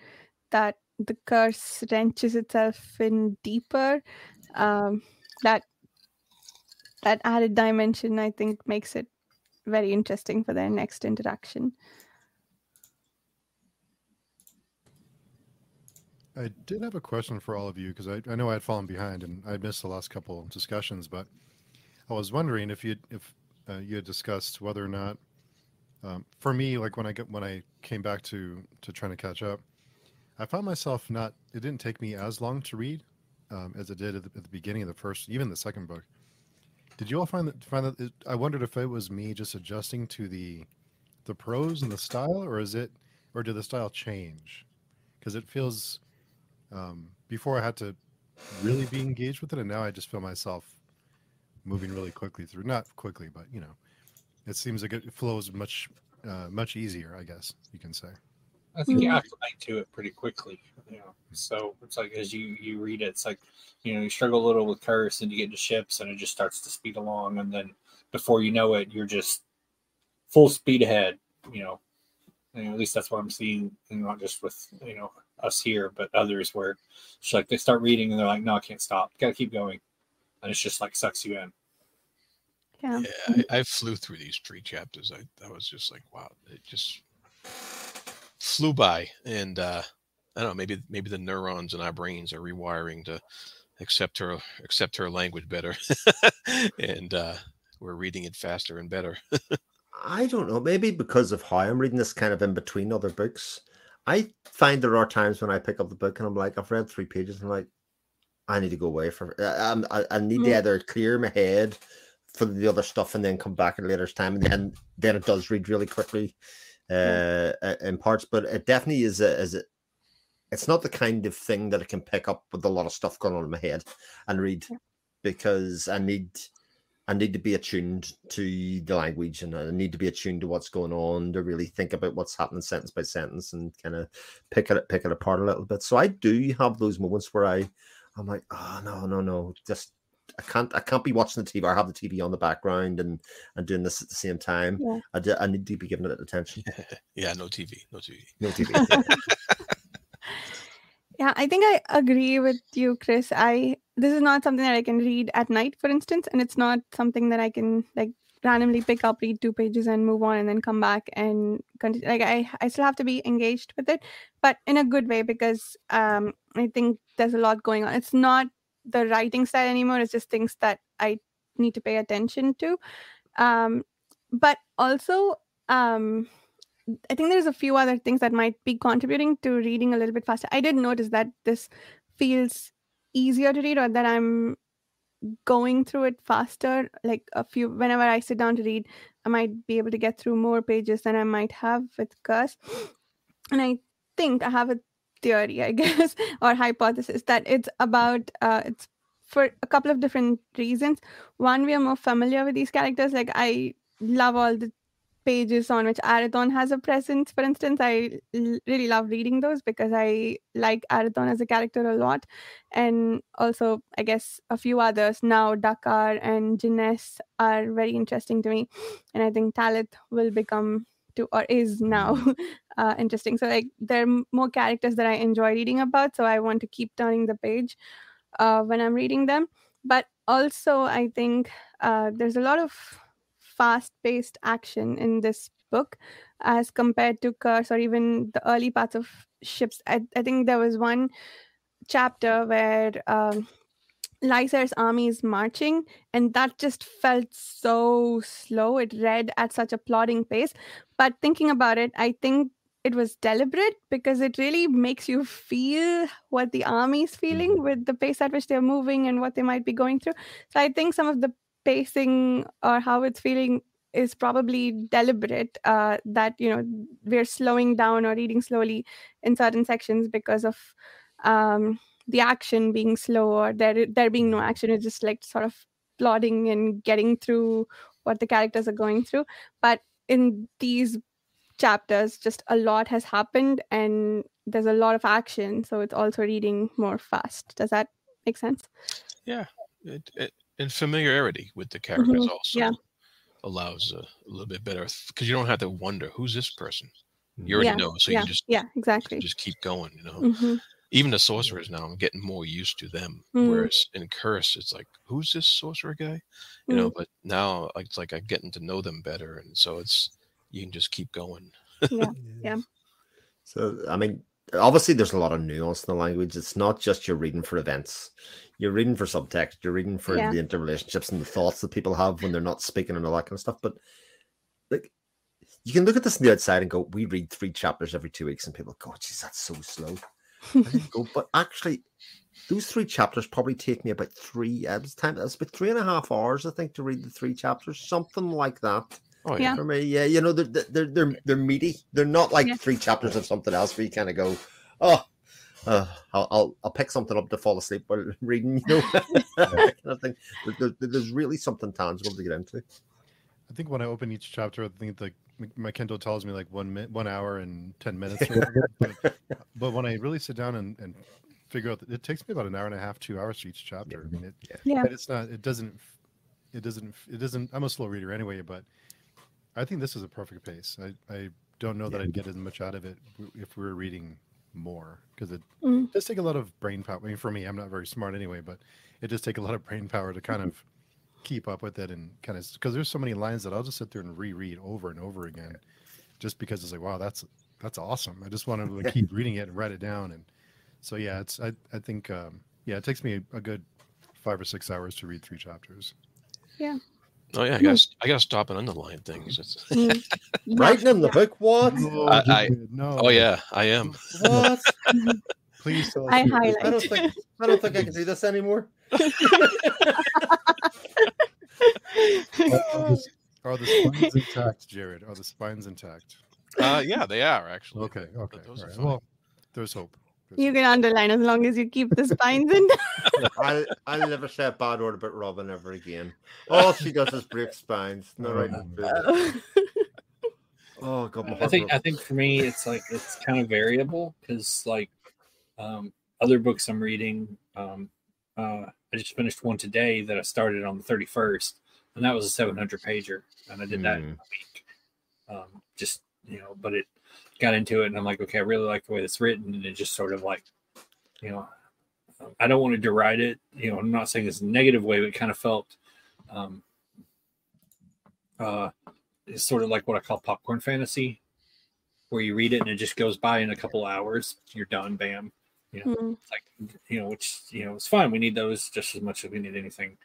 that the curse wrenches itself in deeper. Um, that that added dimension i think makes it very interesting for their next interaction i did have a question for all of you because I, I know i had fallen behind and i missed the last couple discussions but i was wondering if you if uh, you had discussed whether or not um, for me like when i get when i came back to to trying to catch up i found myself not it didn't take me as long to read um, as it did at the, at the beginning of the first even the second book did you all find that? Find that? It, I wondered if it was me just adjusting to the the prose and the style, or is it, or did the style change? Because it feels. Um, before I had to really be engaged with it, and now I just feel myself moving really quickly through. Not quickly, but you know, it seems like it flows much uh, much easier. I guess you can say. I think you acclimate to it pretty quickly. You know, so it's like as you you read it, it's like you know you struggle a little with curse, and you get into ships, and it just starts to speed along, and then before you know it, you're just full speed ahead. You know, and at least that's what I'm seeing, and not just with you know us here, but others where it's like they start reading and they're like, no, I can't stop, got to keep going, and it's just like sucks you in. Yeah, yeah I, I flew through these three chapters. I, I was just like, wow, it just flew by, and uh, I don't know. Maybe maybe the neurons in our brains are rewiring to accept her accept her language better, and uh, we're reading it faster and better. I don't know. Maybe because of how I'm reading this kind of in between other books. I find there are times when I pick up the book and I'm like, I've read three pages and I'm like, I need to go away from. I, I, I need mm. to either clear my head for the other stuff and then come back at a later time, and then then it does read really quickly uh, in parts, but it definitely is a, is a it's not the kind of thing that I can pick up with a lot of stuff going on in my head and read because I need I need to be attuned to the language and I need to be attuned to what's going on to really think about what's happening sentence by sentence and kind of pick it pick it apart a little bit. So I do have those moments where I I'm like, oh no, no, no, just I can't I can't be watching the TV or have the TV on the background and and doing this at the same time. Yeah. I, do, I need to be giving it attention. yeah, no TV, no TV, no TV. yeah, I think I agree with you, Chris. I this is not something that I can read at night, for instance, and it's not something that I can like randomly pick up, read two pages, and move on, and then come back and continue. Like I, I still have to be engaged with it, but in a good way because um, I think there's a lot going on. It's not the writing style anymore. It's just things that I need to pay attention to. Um, but also, um, I think there's a few other things that might be contributing to reading a little bit faster. I did notice that this feels easier to read or that I'm going through it faster. Like a few, whenever I sit down to read, I might be able to get through more pages than I might have with Curse. And I think I have a theory, I guess, or hypothesis that it's about, uh, it's for a couple of different reasons. One, we are more familiar with these characters. Like I love all the pages on which Arithon has a presence, for instance. I l- really love reading those because I like Arithon as a character a lot. And also, I guess a few others now, Dakar and Jinesse are very interesting to me. And I think Talith will become to or is now uh, interesting. So like there are more characters that I enjoy reading about. So I want to keep turning the page uh, when I'm reading them. But also, I think uh, there's a lot of fast paced action in this book as compared to Curse or even the early parts of Ships. I, I think there was one chapter where um, Lysaer's army is marching, and that just felt so slow. It read at such a plodding pace. But thinking about it, I think it was deliberate because it really makes you feel what the army is feeling mm-hmm. with the pace at which they're moving and what they might be going through. So I think some of the pacing or how it's feeling is probably deliberate uh, that you know we're slowing down or reading slowly in certain sections because of um, the action being slow or there there being no action it's just like sort of plodding and getting through what the characters are going through but in these chapters just a lot has happened and there's a lot of action so it's also reading more fast does that make sense yeah it, it, and familiarity with the characters mm-hmm. also yeah. allows a, a, little bit better because you don't have to wonder who's this person. You already yeah. know, so yeah. you just yeah exactly just keep going. You know, mm-hmm. Even the sorcerers now, I'm getting more used to them. Mm. Whereas in Curse, it's like who's this sorcerer guy? You mm. know, but now it's like I'm getting to know them better, and so it's you can just keep going. yeah, yeah. So I mean, obviously there's a lot of nuance in the language. It's not just you're reading for events you're reading for subtext, you're reading for yeah. the interrelationships and the thoughts that people have when they're not speaking and all that kind of stuff. But like you can look at this on the outside and go, we read three chapters every two weeks, and people go, geez, that's so slow. Go, but actually, those three chapters probably take me about three at this time. That's about three and a half hours, I think, to read the three chapters, something like that. Oh yeah. For me, yeah, you know, they're they're they're they're meaty. They're not like yeah. three chapters of something else where you kind of go, oh, uh, I'll, I'll, I'll pick something up to fall asleep while reading. You know, kind of thing. There, there's really something tangible to get into. I think when I open each chapter, I think like my Kindle tells me like one minute, one hour and ten minutes. but, but, when I really sit down and, and figure out, it takes me about an hour and a half, two hours for each chapter. I mean, it, yeah. it's not. It doesn't. It doesn't. It doesn't. I'm a slow reader anyway, but I think this is a perfect pace. I I don't know that I'd get as much out of it if we were reading more because it mm. does take a lot of brain power. I mean, for me, I'm not very smart anyway, but it does take a lot of brain power to kind of keep up with it and kind of because there's so many lines that I'll just sit there and reread over and over again, just because it's like, wow, that's that's awesome. I just want to like, keep reading it and write it down. And so yeah, it's I I think um, yeah, it takes me a, a good five or six hours to read three chapters. Yeah. Oh yeah, I got to I got to stop and underline things. Mm. Writing in the book, what? No, I, I, no. Oh yeah, I am. What? Please tell I highlight. I don't think I don't think I can do this anymore. are, the, are the spines intact, Jared? Are the spines intact? Uh, yeah, they are actually. Okay, okay. those all are right. Well, there's hope. There's You hope. can underline as long as you keep the spines intact. I'll, I'll never say a bad word about Robin ever again. All she does is break spines. No, right. Oh god, my I think broke. I think for me it's like it's kind of variable because like um, other books I'm reading, um, uh, I just finished one today that I started on the 31st, and that was a 700 pager, and I did that in a Mm. week. Um, just you know, but it got into it, and I'm like, okay, I really like the way it's written, and it just sort of like, you know, I don't want to deride it. You know, I'm not saying it's a negative way, but it kind of felt. Um, uh, it's sort of like what I call popcorn fantasy, where you read it and it just goes by in a couple hours. You're done, bam. Mm. It's like you know, which you know, it's fine. We need those just as much as we need anything,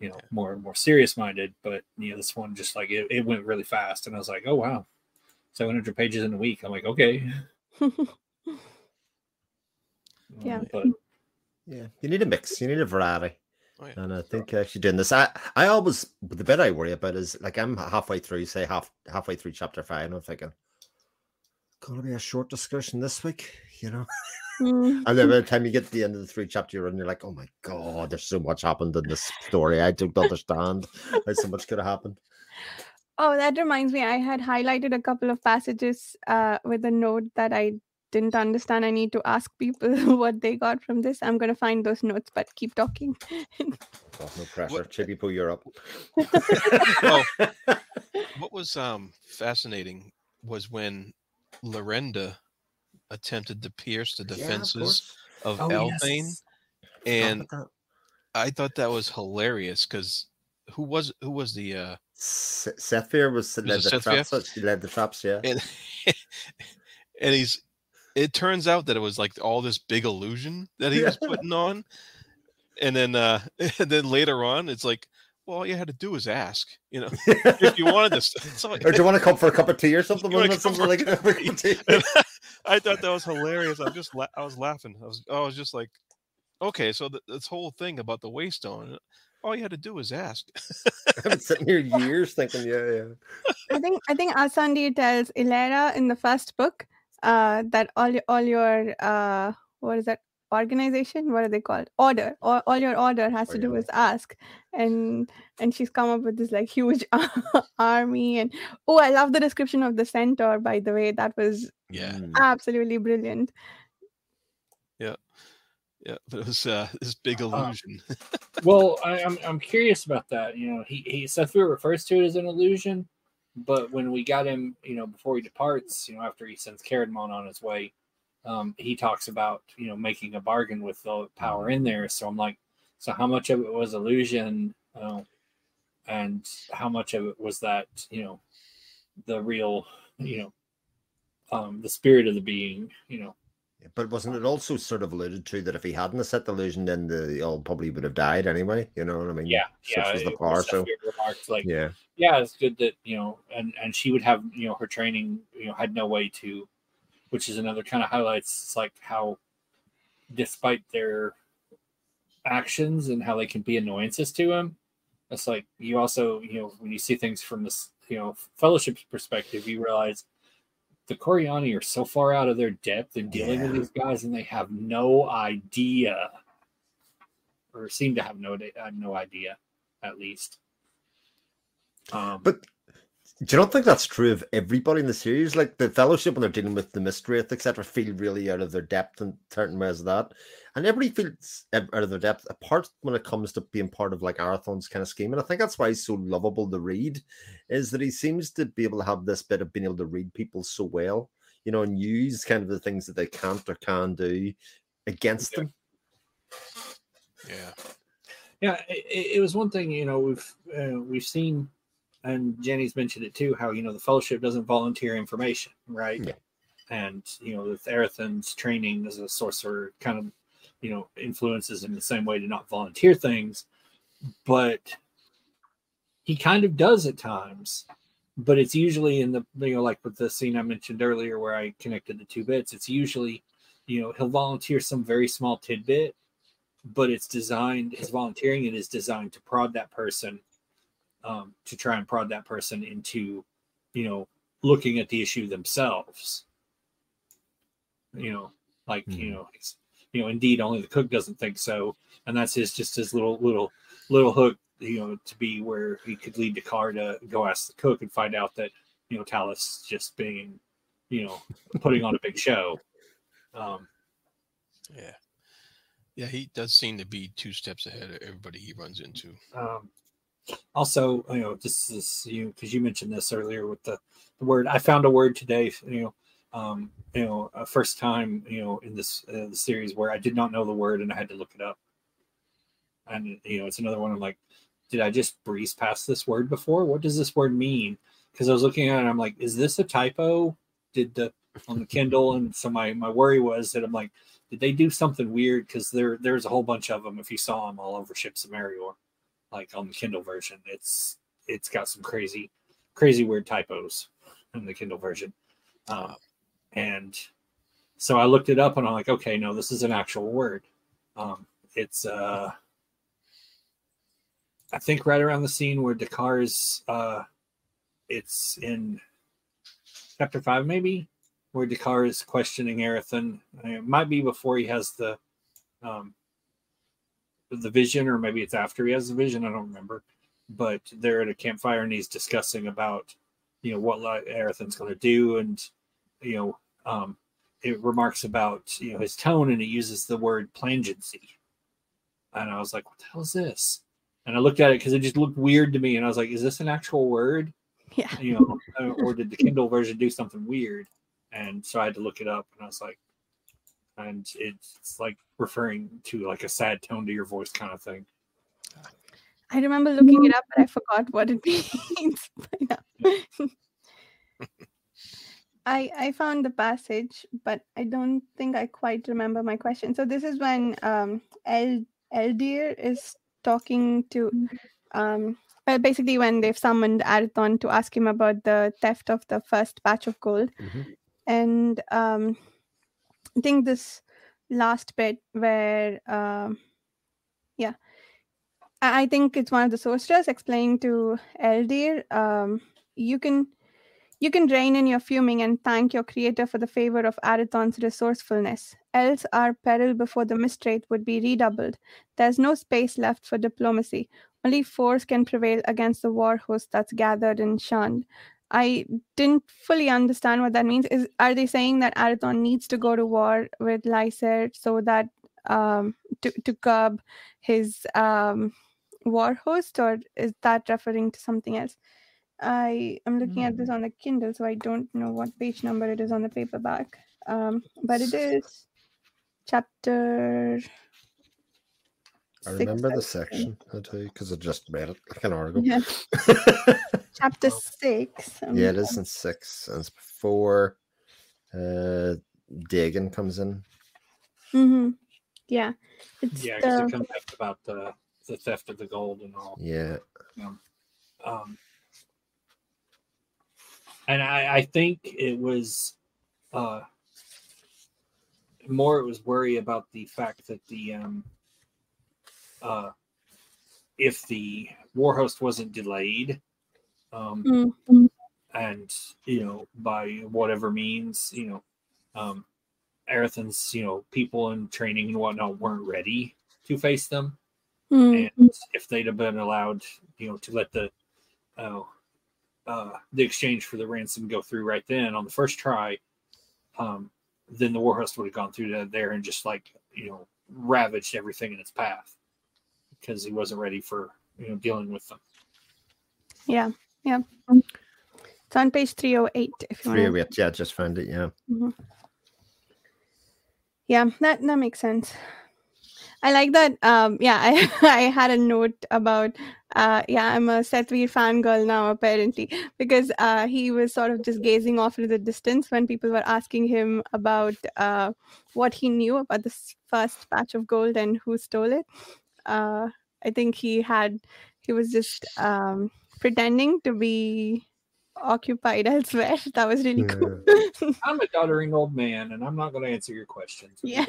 you know, more more serious minded. But you know, this one just like it, it went really fast, and I was like, oh wow, 700 pages in a week. I'm like, okay, Yeah. Um, but Yeah, you need a mix. You need a variety. Oh, yeah. And I think actually doing this, I I always the bit I worry about is like I'm halfway through, say half halfway through chapter five, and I'm thinking, gonna be a short discussion this week, you know. Mm. And then by the time you get to the end of the three chapter you're you're like, oh my god, there's so much happened in this story. I don't understand how so much could have happened. Oh, that reminds me. I had highlighted a couple of passages uh, with a note that I didn't understand. I need to ask people what they got from this. I'm going to find those notes, but keep talking. Oh, no pressure. Chibipoe, you're up. Well, what was um fascinating was when Lirenda attempted to pierce the Yeah, of defenses of, Oh, Althain, yes. And. I thought that was hilarious because who was who was the uh S- Sethvir was led the Sethvir? traps. She led the traps, yeah. and and he's it turns out that it was like all this big illusion that he was putting on and then uh and then later on it's like well all you had to do was ask you know if you wanted this that's all- or do you want to come for a cup of tea or something? You wanna Wasn't it come something for like cup of tea? I thought that was hilarious. I just la- I was laughing. I was I was just like, okay, so th- this whole thing about the waystone, all you had to do was ask. I've been sitting here years thinking, yeah, yeah. I think I think Asandi tells Elaira in the first book uh, that all your all your uh, what is that organization? What are they called? Order. Or all your order has to do Order. is ask, and and she's come up with this like huge army. And oh, I love the description of the center By the way, that was Yeah, Mm. absolutely brilliant. yeah, but it was uh, this big illusion. well, I, I'm I'm curious about that. You know, he he Sethvir refers to it as an illusion, but when we got him, you know, before he departs, you know, after he sends Kharadmon on his way, um, he talks about you know making a bargain with the power in there. So I'm like, so how much of it was illusion, uh, and how much of it was that you know the real, you know, um, the spirit of the being, you know. But wasn't it also sort of alluded to that if he hadn't set the illusion, then the all probably would have died anyway? You know what I mean? Yeah, Such yeah. was the it power. was So remarked like yeah, yeah, it's good that you know, and and she would have you know her training, you know, had no way to, which is another kind of highlights. Like how, despite their actions and how they can be annoyances to him, it's like you also you know when you see things from this you know fellowship's perspective, you realize the Koriani are so far out of their depth in dealing with these guys, and they have no idea, or seem to have no uh, no idea, at least. Um, but do you not think that's true of everybody in the series? Like the Fellowship when they're dealing with the mystery, etc., feel really out of their depth in certain ways of that, and everybody feels out of their depth. Apart when it comes to being part of like Arithon's kind of scheme, and I think that's why he's so lovable to read, is that he seems to be able to have this bit of being able to read people so well, you know, and use kind of the things that they can't or can do against Yeah. them. Yeah, yeah, it, it was one thing you know we've uh, we've seen, and Jenny's mentioned it too. How you know the Fellowship doesn't volunteer information, right? Yeah. And you know with Arithon's training as a sorcerer, kind of you know influences in the same way to not volunteer things, but he kind of does at times. But it's usually in the you know like with the scene I mentioned earlier where I connected the two bits. It's usually you know he'll volunteer some very small tidbit but it's designed his volunteering it is designed to prod that person um, to try and prod that person into you know looking at the issue themselves. You know, like Mhm. you know, it's you know, indeed, only the cook doesn't think so, and that's his just his little little little hook, you know, to be where he could lead Dakar to go ask the cook and find out that you know Talus just being, you know, putting on a big show. Um, Yeah. Yeah, he does seem to be two steps ahead of everybody he runs into. Um, also, you know, this is you because you mentioned this earlier with the, the word. I found a word today. You know, um, you know, a first time you know in this uh, the series where I did not know the word and I had to look it up. And you know, it's another one. I'm like, did I just breeze past this word before? What does this word mean? Because I was looking at it, and I'm like, is this a typo? Did the on the Kindle? And so my my worry was that I'm like, did they do something weird? Because there there's a whole bunch of them. If you saw them all over Ships of Merior like on the Kindle version. It's it's got some crazy, crazy weird typos in the Kindle version. Um, and so I looked it up and I'm like, okay, no, this is an actual word. Um, it's uh I think right around the scene where Dakar is uh it's in chapter five maybe, where Dakar is questioning Arithon. It might be before he has the um the vision, or maybe it's after he has the vision. I don't remember. But they're at a campfire and he's discussing about, you know, what Arithon's going to do, and you know, um, it remarks about you know his tone, and it uses the word plangency. And I was like, "What the hell is this?" And I looked at it because it just looked weird to me, and I was like, "Is this an actual word?" Yeah. You know, uh, or did the Kindle version do something weird? And so I had to look it up, and I was like, and it's like referring to like a sad tone to your voice kind of thing. I remember looking it up, but I forgot what it means. I I found the passage, but I don't think I quite remember my question. So this is when um El Eldir is talking to um well basically when they've summoned Arithon to ask him about the theft of the first batch of gold. Mhm. And um I think this last bit where um yeah I think it's one of the sorcerers explaining to Eldir, um, you can you can rein in your fuming and thank your creator for the favor of Arithon's resourcefulness. Else our peril before the Mistwraith would be redoubled. There's no space left for diplomacy. Only force can prevail against the war host that's gathered in Shand. I didn't fully understand what that means. Is are they saying that Arithon needs to go to war with Lysaer so that um to, to curb his um war host or is that referring to something else? I am looking at this on the kindle so i don't know what page number it is on the paperback. Um but it is chapter I six, remember the section, I'll tell you, because I just read it like an hour ago. yeah chapter six um, yeah, it is in six, and it's before uh Dagon comes in. mhm. yeah it's Yeah, because the- it comes up about the the theft of the gold and all. Yeah. Um, and I, I think it was uh, more it was worry about the fact that the um, uh, if the war host wasn't delayed um, Mm. and you know by whatever means you know um, Arithon's you know people in training and whatnot weren't ready to face them Mm. and if they'd have been allowed, you know, to let the uh, uh, the exchange for the ransom go through right then on the first try, um, then the war host would have gone through there and just like you know ravaged everything in its path because he wasn't ready for you know dealing with them. yeah yeah it's on page 308 if you want Three to. Yeah, just found it. Yeah. yeah that that makes sense i like that um yeah i i had a note about uh yeah i'm a Seth Sethvir fangirl now apparently because uh he was sort of just gazing off into the distance when people were asking him about uh what he knew about this first batch of gold and who stole it uh i think he had he was just um pretending to be occupied elsewhere that was really cool I'm a doddering old man, and I'm not going to answer your questions. Yeah.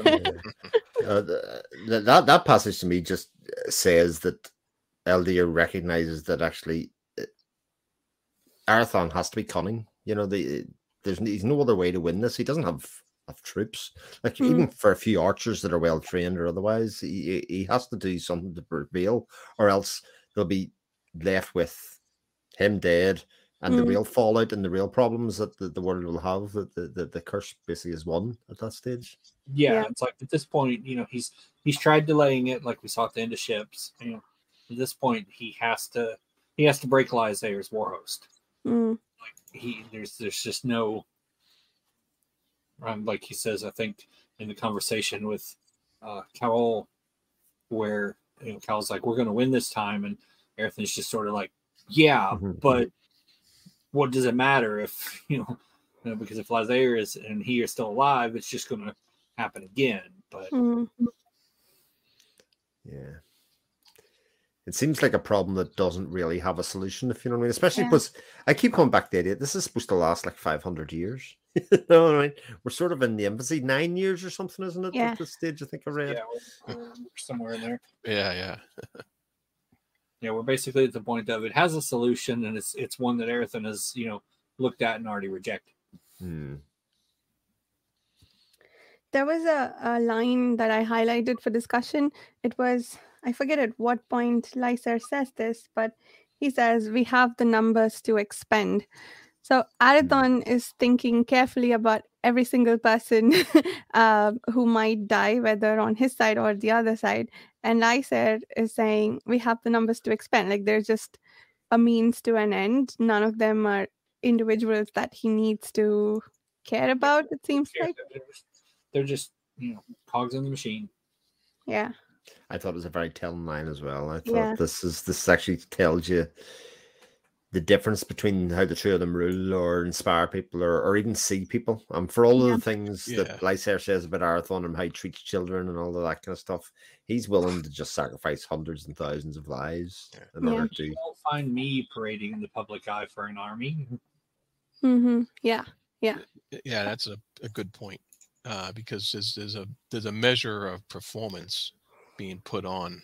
Uh, the, the- that that passage to me just says that Eldir recognizes that actually uh, Arithon has to be cunning You know, the there's there's no other way to win this. He doesn't have of troops. Like Mm. even for a few archers that are well trained or otherwise, he he has to do something to prevail, or else they'll be left with him dead and the Mm. real fallout and the real problems that the, the world will have. That the, the the curse basically is won at that stage. Yeah, Yeah. it's like at this point, you know, he's he's tried delaying it, like we saw at the end of ships. You know, at this point, he has to he has to break Lysaer's war host. Mm. He there's there's just no, um, like he says, I think in the conversation with uh, Caolle, where you know Cal's like, "We're going to win this time," and Arithon's just sort of like, "Yeah, Mhm. but what does it matter if you know?" you know, because if Lysaer is and he is still alive, it's just going to happen again. But Mm. Yeah. It seems like a problem that doesn't really have a solution, if you know what I mean. Especially Yeah. because I keep coming back to the idea this is supposed to last like 500 years. You know I mean? We're sort of in the embassy nine years or something, isn't it? Yeah. At this stage, I think I read. yeah, we're, we're somewhere in there. Yeah, yeah. Yeah, we're basically at the point of it has a solution, and it's it's one that Arithon has you know looked at and already rejected. Hmm. There was a, a line that I highlighted for discussion. It was, I forget at what point Lysaer says this, but he says, We have the numbers to expend. So Arithon is thinking carefully about every single person uh, who might die, whether on his side or the other side. And Lysaer is saying, We have the numbers to expend. Like they're just a means to an end. None of them are individuals that he needs to care about, it seems They're, like. they're just, they're just you know cogs in the machine. Yeah. I thought it was a very telling line as well. I thought Yeah. this is this actually tells you the difference between how the two of them rule or inspire people or, or even see people. Um, for all Yeah. of the things Yeah. that Lysaer says about Arithon and how he treats children and all of that kind of stuff, he's willing to just sacrifice hundreds and thousands of lives Yeah. in Yeah. order to. You won't find me parading in the public eye for an army. Mm-hmm. Yeah. Yeah. yeah that's a, a good point uh, because there's, there's a there's a measure of performance being put on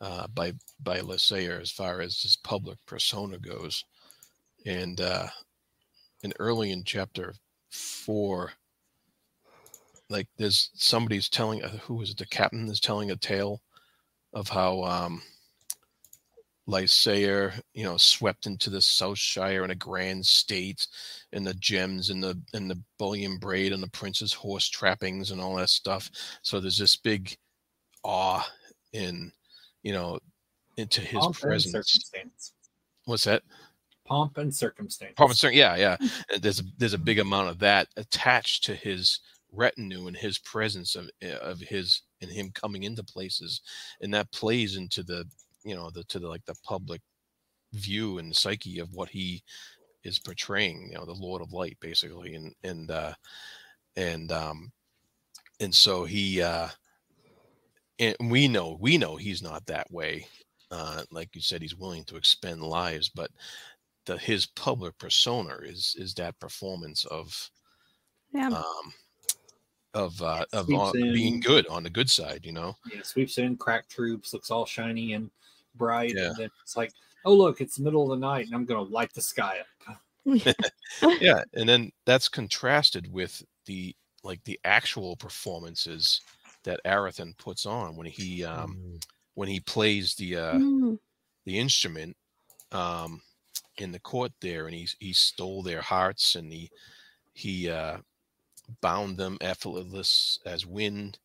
uh, by by Lysaer as far as his public persona goes and uh, and early in chapter four like there's somebody's telling uh, who is it the captain is telling a tale of how um Lysaer, you know, swept into the Southshire in a grand state, and the gems and the and the bullion braid and the prince's horse trappings and all that stuff. So there's this big awe in, you know, into his Pomp presence. What's that? Pomp and circumstance. Pomp and cir- yeah, yeah. There's a there's a big amount of that attached to his retinue and his presence of eh, of his and him coming into places, and that plays into the you know the to the like the public view and psyche of what he is portraying. You know, the Lord of Light, basically, and and uh, and um, and so he uh, and we know we know he's not that way. Uh, like you said, he's willing to expend lives, but the his public persona is is that performance of Yeah. um of uh of on, being good on the good side you know Yeah, sweeps in, crack troops, looks all shiny and bright, Yeah. and then it's like, oh look, it's the middle of the night, and I'm gonna light the sky up. yeah and then that's contrasted with the like the actual performances that Arithon puts on when he um Mm. when he plays the uh Mm. the instrument um in the court there and he he stole their hearts and he he uh bound them effortless as wind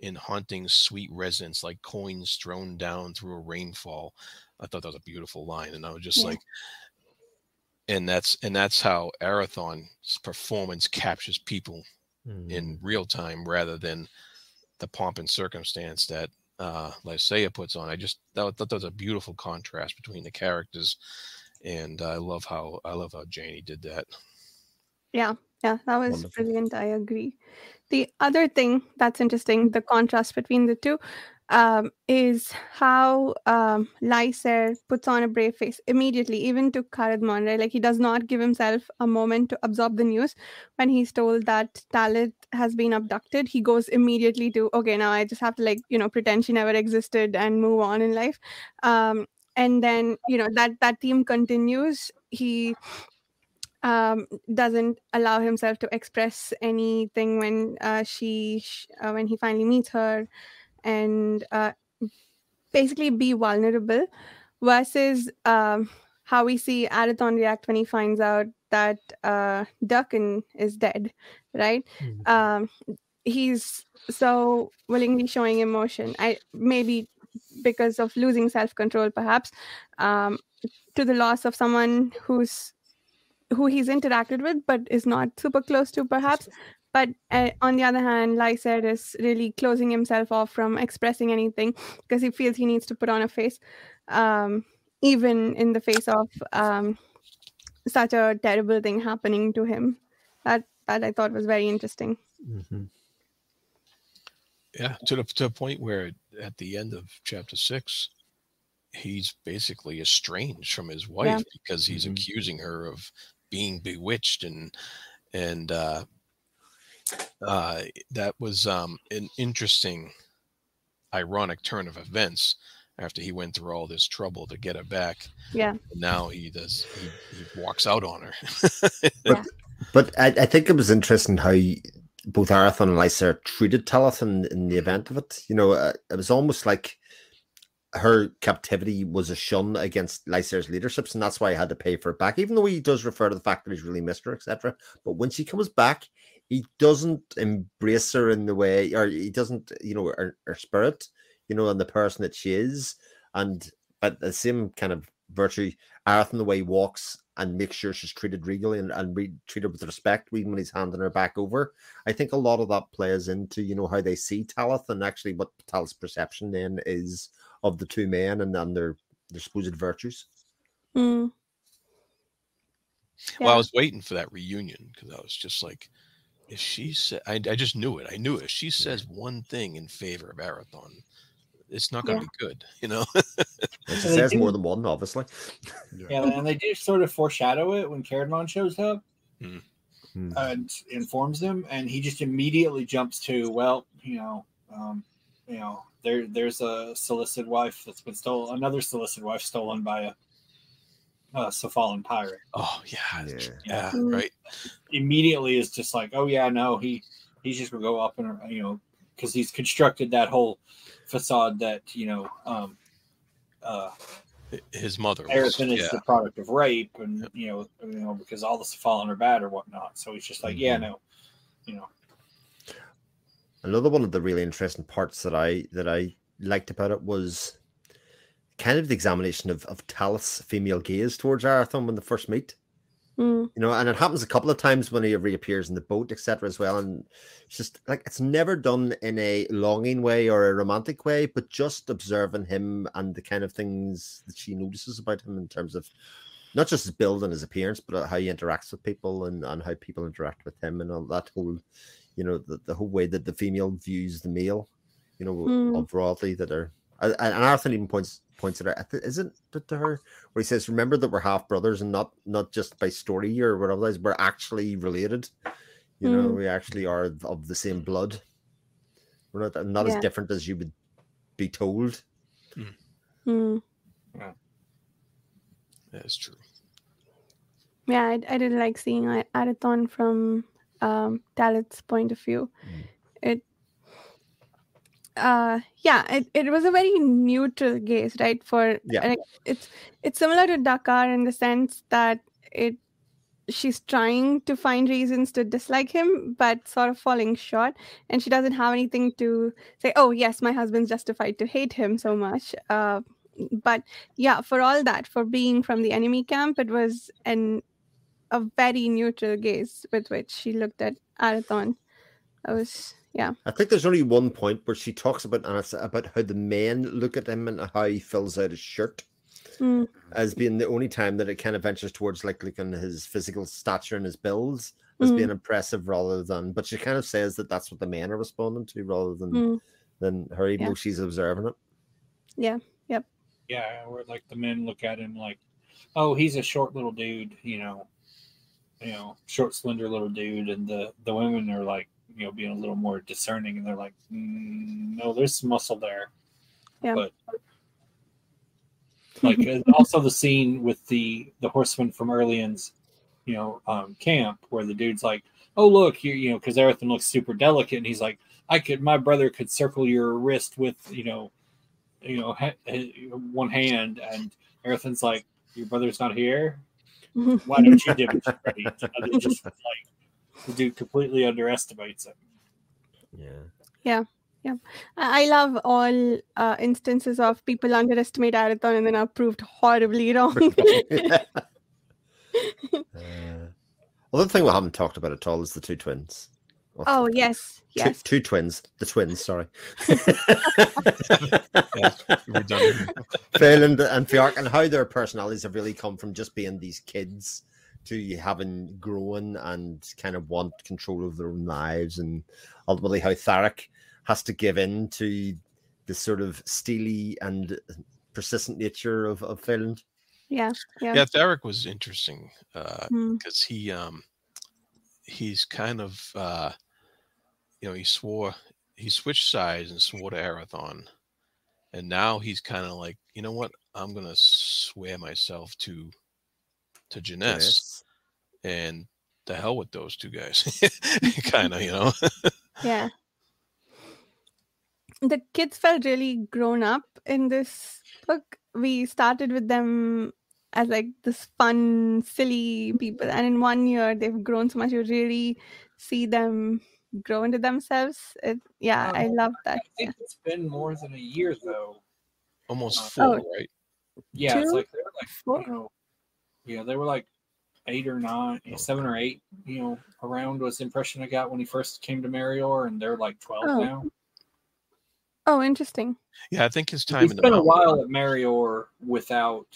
in haunting sweet resonance like coins thrown down through a rainfall i thought that was a beautiful line and i was just Yeah. like and that's and that's how Arithon's performance captures people Mm. in real time rather than the pomp and circumstance that uh Lysaer puts on. I just thought, thought that was a beautiful contrast between the characters, and I love how I love how Janny did that. Yeah, yeah, that was Wonderful. brilliant. I agree. The other thing that's interesting, the contrast between the two, um, is how um, Lysaer puts on a brave face immediately, even to Kharadmon? Like he does not give himself a moment to absorb the news. When he's told that Talith has been abducted, he goes immediately to, okay, now I just have to like, you know, pretend she never existed and move on in life. Um, and then, you know, that that theme continues. He um, doesn't allow himself to express anything when uh, she uh, when he finally meets her, and uh, basically be vulnerable, versus um, how we see Arithon react when he finds out that uh, Dhirken is dead, right? Mm-hmm. Um, he's so willingly showing emotion. I maybe because of losing self control, perhaps, um, to the loss of someone who's who he's interacted with but is not super close to perhaps but uh, on the other hand Lysaer is really closing himself off from expressing anything because he feels he needs to put on a face um, even in the face of um, such a terrible thing happening to him that that i thought was very interesting mm-hmm. yeah to the, to the point where at the end of chapter six he's basically estranged from his wife yeah. because he's mm-hmm. accusing her of being bewitched and and uh, uh, that was um, an interesting, ironic turn of events after he went through all this trouble to get her back. Yeah. Now he does. He, he walks out on her. but, yeah. but I, I, think it was interesting how both Arithon and Lysaer treated Talith in, in the event of it. You know, uh, it was almost like her captivity was a shun against Lysaer's leaderships, and that's why he had to pay for it back, even though he does refer to the fact that he's really missed her, etc. But when she comes back, he doesn't embrace her in the way, or he doesn't, you know, her, her spirit, you know, and the person that she is. And but the same kind of virtue, Arithon the way he walks and makes sure she's treated regally and, and re- treated with respect, even when he's handing her back over. I think a lot of that plays into, you know, how they see Talith and actually what Talith's perception then is of the two men and, and their their supposed virtues. Mm. Yeah. Well, I was waiting for that reunion because I was just like, if she said, I, I just knew it. I knew it. If she says one thing in favor of Arithon, it's not going to yeah. be good, you know. she says more than one, obviously. Yeah, and they do sort of foreshadow it when Caradon shows up mm. and informs them, and he just immediately jumps to, well, you know, um, you know, there there's a s'Ilessid wife that's been stolen, another s'Ilessid wife stolen by a uh, s'Ffalenn pirate. Oh yeah, yeah, yeah mm. right. Immediately is just like, oh yeah, no, he he's just gonna go up and you know because he's constructed that whole facade that you know um uh his mother Arithon is yeah. the product of rape and yep. you know you know because all the s'Ffalenn are bad or whatnot. So he's just like, mm-hmm. yeah, no, you know. Another one of the really interesting parts that I that I liked about it was kind of the examination of, of Talith's female gaze towards Arithon when they first meet. Mm. You know, and it happens a couple of times when he reappears in the boat, etc., as well. And it's just like it's never done in a longing way or a romantic way, but just observing him and the kind of things that she notices about him in terms of not just his build and his appearance, but how he interacts with people and, and how people interact with him and all that whole you know the, the whole way that the female views the male you know mm. broadly that are and Arthur even points points it out isn't it to her where he says remember that we're half brothers and not not just by story or whatever else. we're actually related you mm. know we actually are of the same blood we're not not yeah. as different as you would be told mm. Mm. yeah that's true yeah I, I did like seeing Arithon from um, Talith's point of view. Mm. It, uh, yeah, it, it was a very neutral gaze, right? For yeah. Like, it's it's similar to Dakar in the sense that it she's trying to find reasons to dislike him, but sort of falling short, and she doesn't have anything to say. Oh, yes, my husband's justified to hate him so much. Uh, but yeah, for all that, for being from the enemy camp, it was an a very neutral gaze with which she looked at Arithon. I was yeah. I think there's only one point where she talks about and it's about how the men look at him and how he fills out his shirt. Mm. As being the only time that it kind of ventures towards like looking his physical stature and his builds as mm. being impressive rather than, but she kind of says that that's what the men are responding to rather than mm. than her, even yeah. though she's observing it. Yeah. Yep. Yeah, where like the men look at him like, oh, he's a short little dude, you know, you know, short, slender little dude, and the the women are like, you know, being a little more discerning, and they're like, mm, no, there's some muscle there. Yeah. But like also the scene with the the horseman from Earlians, you know, um, camp where the dude's like, "Oh, look, you you know," because Arithon looks super delicate, and he's like, "I could, my brother could circle your wrist with, you know, you know, ha- one hand," and Arithon's like, "Your brother's not here. Why don't you demonstrate?" and just like the dude completely underestimates him. Yeah. Yeah. Yeah, I love all uh, instances of people underestimate Arithon and then are proved horribly wrong. uh, well, the thing we haven't talked about at all is the two twins. oh yes, two, yes. Two twins. The twins. Sorry. Feylind and Fiark, and how their personalities have really come from just being these kids to having grown and kind of want control of their own lives, and ultimately how Fiark has to give in to the sort of steely and persistent nature of, of Feylind. Yeah, yeah. Yeah, Fiark was interesting because uh, Mm. he um he's kind of uh you know he swore he switched sides and swore to Arithon, and now he's kind of like you know what I'm gonna swear myself to to Jinesse, Yes. and the hell with those two guys, kind of you know. Yeah. The kids felt really grown up in this book. We started with them as like this fun, silly people, and in one year they've grown so much. You really see them grow into themselves. It, yeah, I Um, love I that. think it's been more than a year though. Almost Oh. full, right? Yeah, it's like they were like Four? you know, yeah, they were like eight or nine, yeah, seven or eight, you know, around was the impression I got when he first came to Merior, and they're like twelve Oh. now. Oh, interesting. Yeah, I think his time It's in the been a while at Merior without,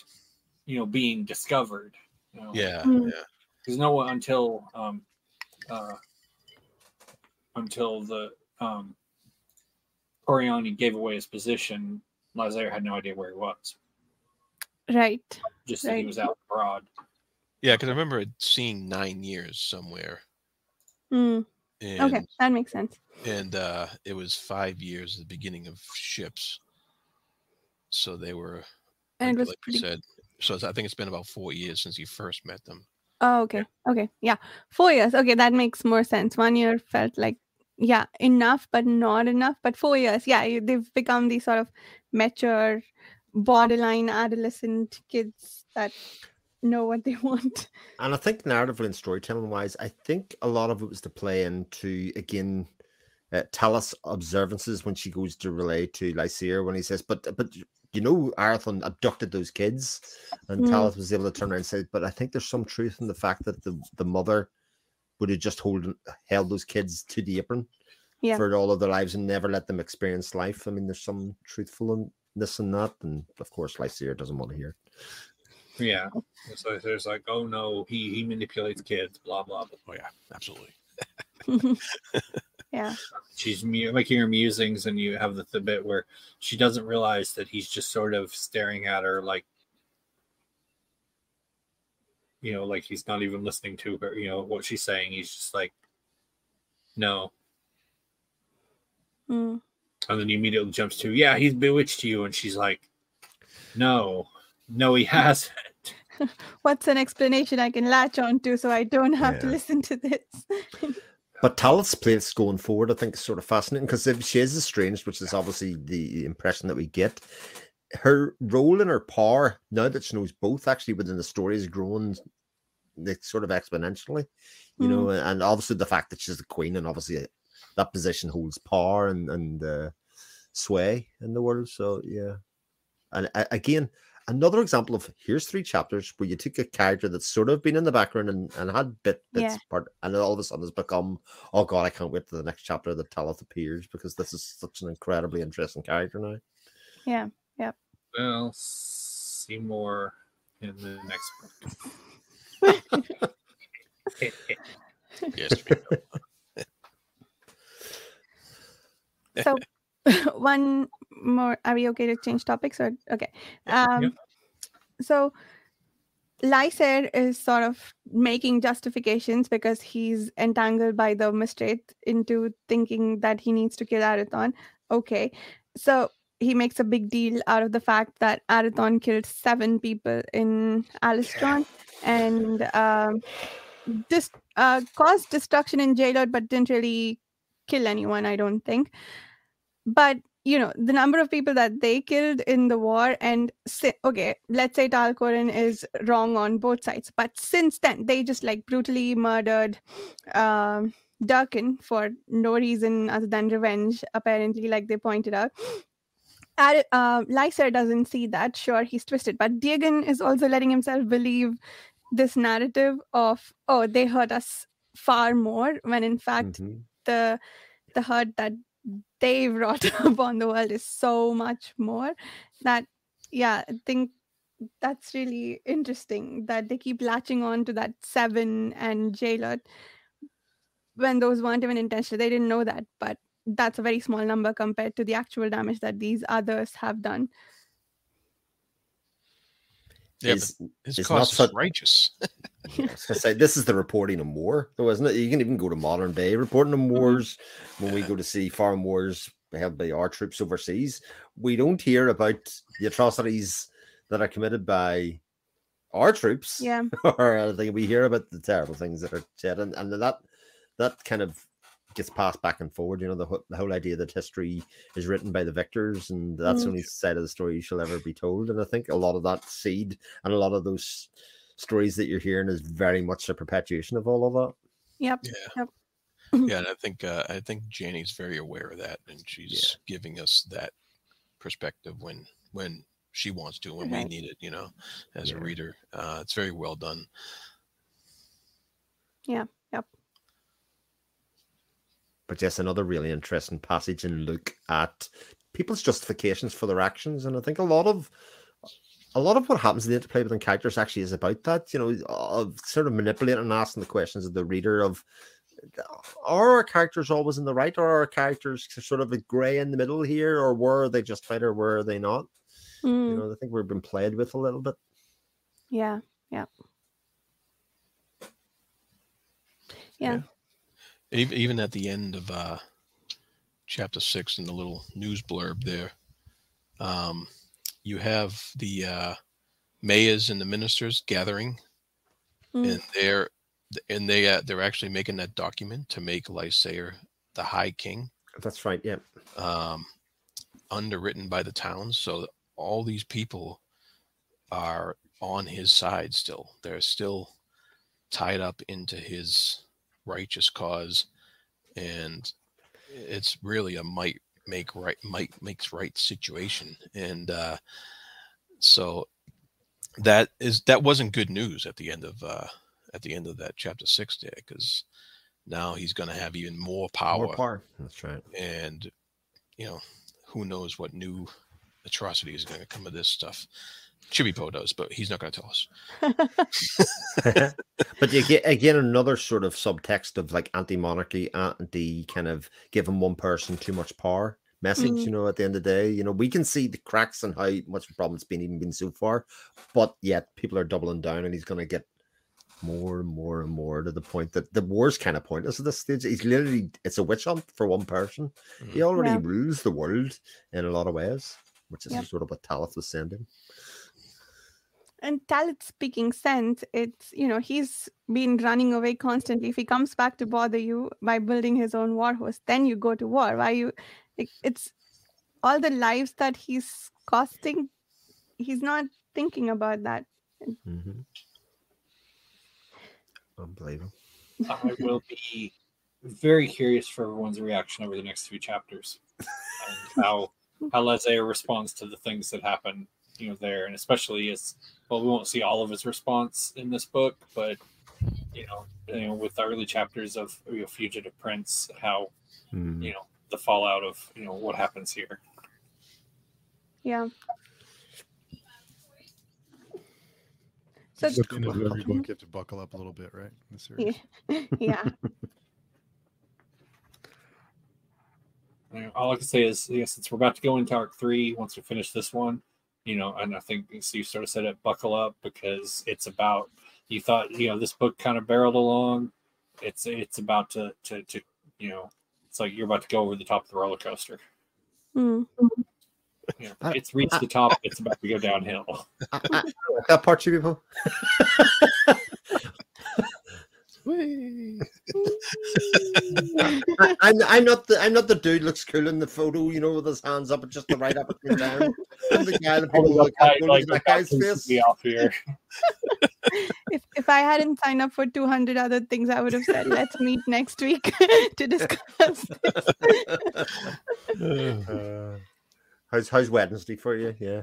you know, being discovered. You know? Yeah, Mm. yeah. because no one until um, uh, until the um, Koriani gave away his position, Lysaer had no idea where he was. Right. Just that he was out abroad. Yeah, because I remember seeing nine years somewhere. Mm. And, Okay, that makes sense. And uh, it was five years at the beginning of ships. So they were, And like, it was like pretty you said. So I think it's been about four years since you first met them. Oh, okay. Okay. Yeah. Four years. Okay. That makes more sense. One year felt like, yeah, enough, but not enough. But four years, yeah, you- they've become these sort of mature, borderline adolescent kids that know what they want. And I think narratively and storytelling wise, I think a lot of it was to play into again uh, Talith observances when she goes to relay to Lysaer when he says, "But but you know, Arithon abducted those kids," and Mm. Talith was able to turn around and say, "But I think there's some truth in the fact that the the mother would have just hold held those kids to the apron Yeah. for all of their lives and never let them experience life. I mean, there's some truthfulness in that, and of course, Lysaer doesn't want to hear. it. Yeah. So there's like, oh no, he he manipulates kids, blah blah. blah. Oh, yeah, absolutely. yeah. She's mu- making her musings, and you have the, the bit where she doesn't realize that he's just sort of staring at her like. You know, like he's not even listening to her. You know what she's saying. He's just like, no, Mm. And then he immediately jumps to, yeah, he's bewitched you, and she's like, no, no, he hasn't. What's an explanation I can latch on to so I don't have to listen to this? But Talith's place going forward, I think, is sort of fascinating because if she is estranged, which is obviously the impression that we get, her role and her power, now that she knows both, actually within the story is growing like, sort of exponentially, you know, hmm. and obviously the fact that she's the queen and obviously that position holds power and, and uh, sway in the world. So, yeah. And uh, again, another example of here's three chapters where you took a character that's sort of been in the background and, and had bit bits Yeah. part and all of a sudden has become oh god i can't wait to the next chapter that talith appears because this is such an incredibly interesting character now yeah. Yeah. Well, see more in the next book. Yes. we know. So one more are we okay to change topics or okay. Um Yep. so Lysaer is sort of making justifications because he's entangled by the Mistwraith into thinking that he needs to kill Arithon. Okay. So he makes a big deal out of the fact that Arithon killed seven people in Alestron. And um, just uh, caused destruction in Jaelot, but didn't really kill anyone. I don't think. But you know the number of people that they killed in the war and si- okay let's say Tal Quorin is wrong on both sides but since then they just like brutally murdered um Dhirken for no reason other than revenge apparently like they pointed out Ad- uh, Lysaer doesn't see that sure he's twisted but Diegan is also letting himself believe this narrative of oh they hurt us far more when in fact Mhm. The the hurt that they brought upon the world is so much more that yeah i think that's really interesting that they keep latching on to that seven and Jaelot when those weren't even intentional they didn't know that but that's a very small number compared to the actual damage that these others have done Yeah, Is- but his it's cause not is such- righteous. I was gonna say this is the reporting of war, though, isn't it? You can even go to modern day reporting of wars. When we go to see foreign wars held by our troops overseas, we don't hear about the atrocities that are committed by our troops, yeah or anything. We hear about the terrible things that are said, and, and that that kind of gets passed back and forward. You know, the, whole- the whole idea that history is written by the victors, and that's the Mm. only side of the story you shall ever be told. And I think a lot of that seed and a lot of those stories that you're hearing is very much a perpetuation of all of that. yep Yeah. Yep. Yeah, and I think uh, I think Janny's very aware of that, and she's giving us that perspective when when she wants to, when we need it. You know, as Yeah. a reader, uh, it's very well done. Yeah. Yep. But yes, another really interesting passage and look at people's justifications for their actions, and I think a lot of a lot of what happens in the interplay within characters actually is about that. You know, of sort of manipulating and asking the questions of the reader of are our characters always in the right, or are our characters sort of a grey in the middle here, or were they justified, or were they not? Mm, You know, I think we've been played with a little bit. yeah yeah yeah Even, even at the end of uh, chapter six, in the little news blurb there, um, you have the uh, mayors and the ministers gathering, Mm. and they're and they uh, they're actually making that document to make Lysaer the High King. That's right. Yeah. um, underwritten by the towns. So all these people are on his side still. They're still tied up into his righteous cause, and it's really a might make right might makes right situation. And uh, so that is that wasn't good news at the end of uh, at the end of that chapter six there because now he's going to have even more power More power. That's right. and you know who knows what new atrocity is going to come of this stuff Chibipoe does but he's not going to tell us but again another sort of subtext of like anti-monarchy, anti kind of giving one person too much power message. Mm. You know, at the end of the day, you know, we can see the cracks and how much of a problem it's been even been so far, but yet people are doubling down, and he's going to get more and more and more to the point that the war's kind of pointless at this stage. He's literally it's a witch hunt for one person. He Mhm. already Yeah. rules the world in a lot of ways, which is Yep. sort of what Talith was sending. And Talith speaking sense, it's you know he's been running away constantly. If he comes back to bother you by building his own war horse, then you go to war. Why you? It's all the lives that he's costing. He's not thinking about that. Mm-hmm. Unbelievable. I will be very curious for everyone's reaction over the next few chapters and how how Lysaer responds to the things that happen, you know, there, and especially as well, we won't see all of his response in this book, but you know, you know, with the early chapters of you know, Fugitive Prince, how Mm. you know the fallout of you know what happens here. Yeah. So At the end of every book, you have to buckle up a little bit, right? In the series. yeah, You all I can say is, yeah, since we're about to go into arc three, once we finish this one, you know, and I think so you sort of said it, buckle up because it's about. You thought, you know, this book kind of barreled along. It's it's about to to to you know, it's like you're about to go over the top of the roller coaster. Mm. You know, I- it's reached the top. It's about to go downhill. That part, you people. I, I'm, I'm not the I'm not the dude looks cool in the photo, you know, with his hands up at just the right up and down. I'm the guy that people Holding look at tight, like "Is the that guy's face. be off here. if if I hadn't signed up for 200 other things, I would have said, let's meet next week to discuss this. Uh, how's how's Wednesday for you? Yeah.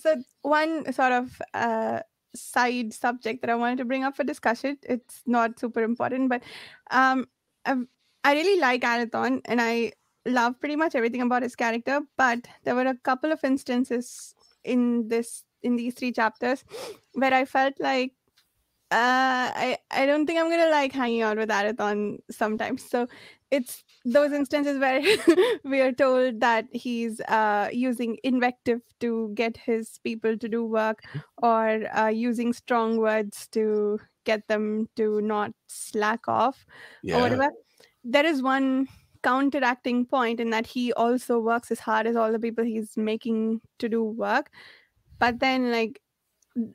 So one sort of uh, side subject that I wanted to bring up for discussion. It's not super important, but um, I've, I really like Arithon, and I love pretty much everything about his character. But there were a couple of instances in this in these three chapters where I felt like uh, I I don't think I'm gonna like hanging out with Arithon sometimes. So it's those instances where we are told that he's uh, using invective to get his people to do work or uh, using strong words to get them to not slack off or whatever. There is one counteracting point in that he also works as hard as all the people he's making to do work. But then, like,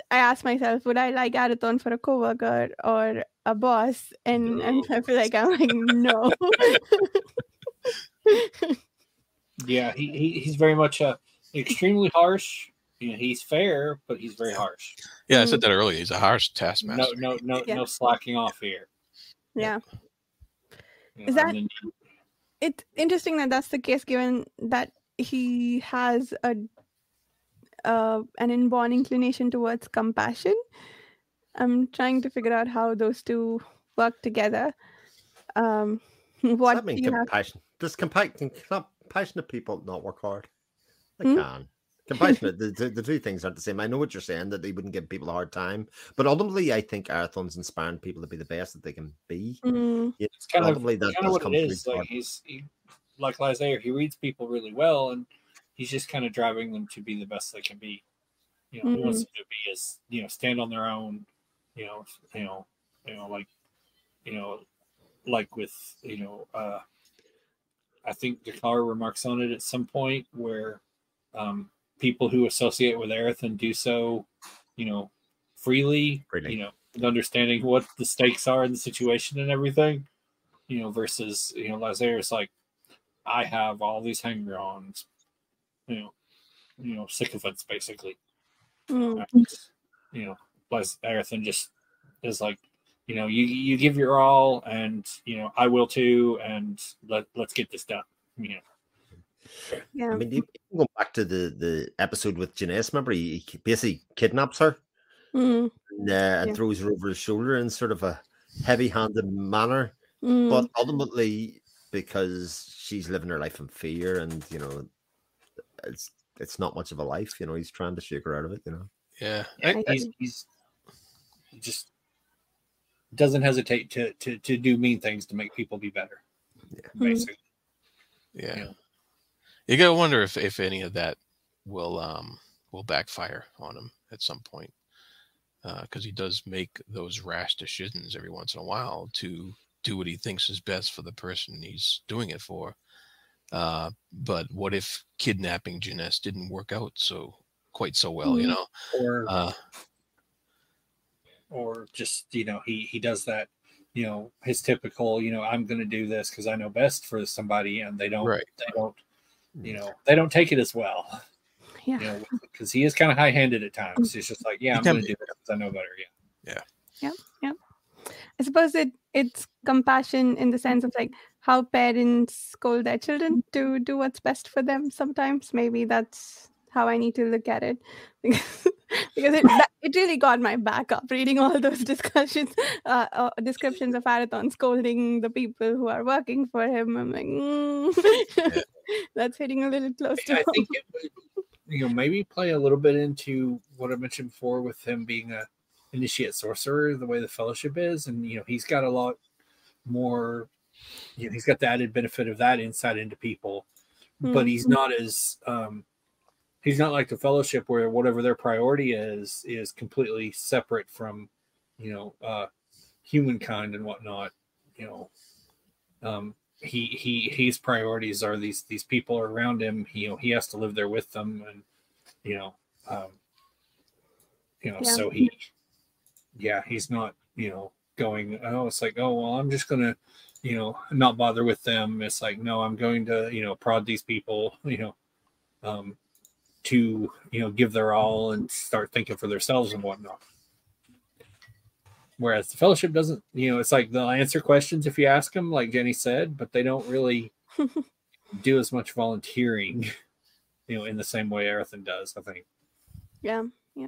I ask myself, would I like Arithon for a coworker or a boss? And, and I feel like I'm like, no. Yeah, he, he he's very much uh, extremely harsh. You know, he's fair, but he's very harsh. Yeah, I said that earlier. He's a harsh taskmaster. No, no, no, Yeah. no slacking off here. yeah. You Is that- then It's interesting that that's the case, given that he has a uh, an inborn inclination towards compassion. I'm trying to figure out how those two work together. Um, Does what that mean do you have? compassion? Does compa- can compassionate people not work hard? They Hmm? can. Compassionate, the, the, the two things aren't the same. I know what you're saying that they wouldn't give people a hard time, but ultimately, I think Arithon's inspiring people to be the best that they can be. Mm, Yeah, it's kind of that kind of does what come through. Like hard. he's he, like Lysaer, he reads people really well, and he's just kind of driving them to be the best they can be. You know, he wants them to be as you know, stand on their own. You know, you know, you know, like you know, like with you know, uh I think Dakar remarks on it at some point where um people who associate with Arithon do so, you know, freely, Freely. you know, understanding what the stakes are in the situation and everything, you know, versus, you know, Lysaer is like, I have all these hanger-ons, you know, you know, sycophants basically. mm, And, you know, Laz- Arithon just is like, you know, you you give your all, and you know, I will too, and let let's get this done. You know, yeah. I mean, you you go back to the, the episode with Jinesse. Remember, he, he basically kidnaps her Mm, and, uh, and throws her over his shoulder in sort of a heavy-handed manner. mm, But ultimately, because she's living her life in fear, and you know, it's it's not much of a life. You know, he's trying to shake her out of it. You know, Yeah. I- he's, he's he just doesn't hesitate to, to to do mean things to make people be better. Yeah. basically. Yeah. Yeah. You gotta wonder if if any of that will um will backfire on him at some point. Because he does make those rash decisions every once in a while to do what he thinks is best for the person he's doing it for. Uh, but what if kidnapping Jinesse didn't work out so quite so well, you Mhm. know? Or Uh, or just you know he he does that you know his typical you know i'm going to do this because i know best for somebody and they don't Right. they don't you know they don't take it as well yeah. you know because he is kind of high-handed at times he's just like yeah i'm going to be. do this 'cause i know better yeah yeah yeah yeah I suppose it it's compassion in the sense of like how parents scold their children to do what's best for them. Sometimes maybe that's how I need to look at it because because it that, it really got my back up reading all those discussions, uh, uh, descriptions of Arithon scolding the people who are working for him. I'm like, mm, that's hitting a little close to i home. think it would you know maybe play a little bit into what i mentioned before with him being a initiate sorcerer the way the fellowship is and you know he's got a lot more you know he's got the added benefit of that insight into people but he's not as um he's not like the fellowship where whatever their priority is is completely separate from you know uh humankind and whatnot you know um he he his priorities are these these people around him he, you know he has to live there with them and you know um you know Yeah. so he yeah, he's not, you know, going, oh, it's like, oh, well, I'm just going to, you know, not bother with them. It's like, no, I'm going to, you know, prod these people, you know, um, to, you know, give their all and start thinking for themselves and whatnot. Whereas the fellowship doesn't, you know, it's like they'll answer questions if you ask them, like Jenny said, but they don't really do as much volunteering, you know, in the same way Arithon does, I think. Yeah, yeah.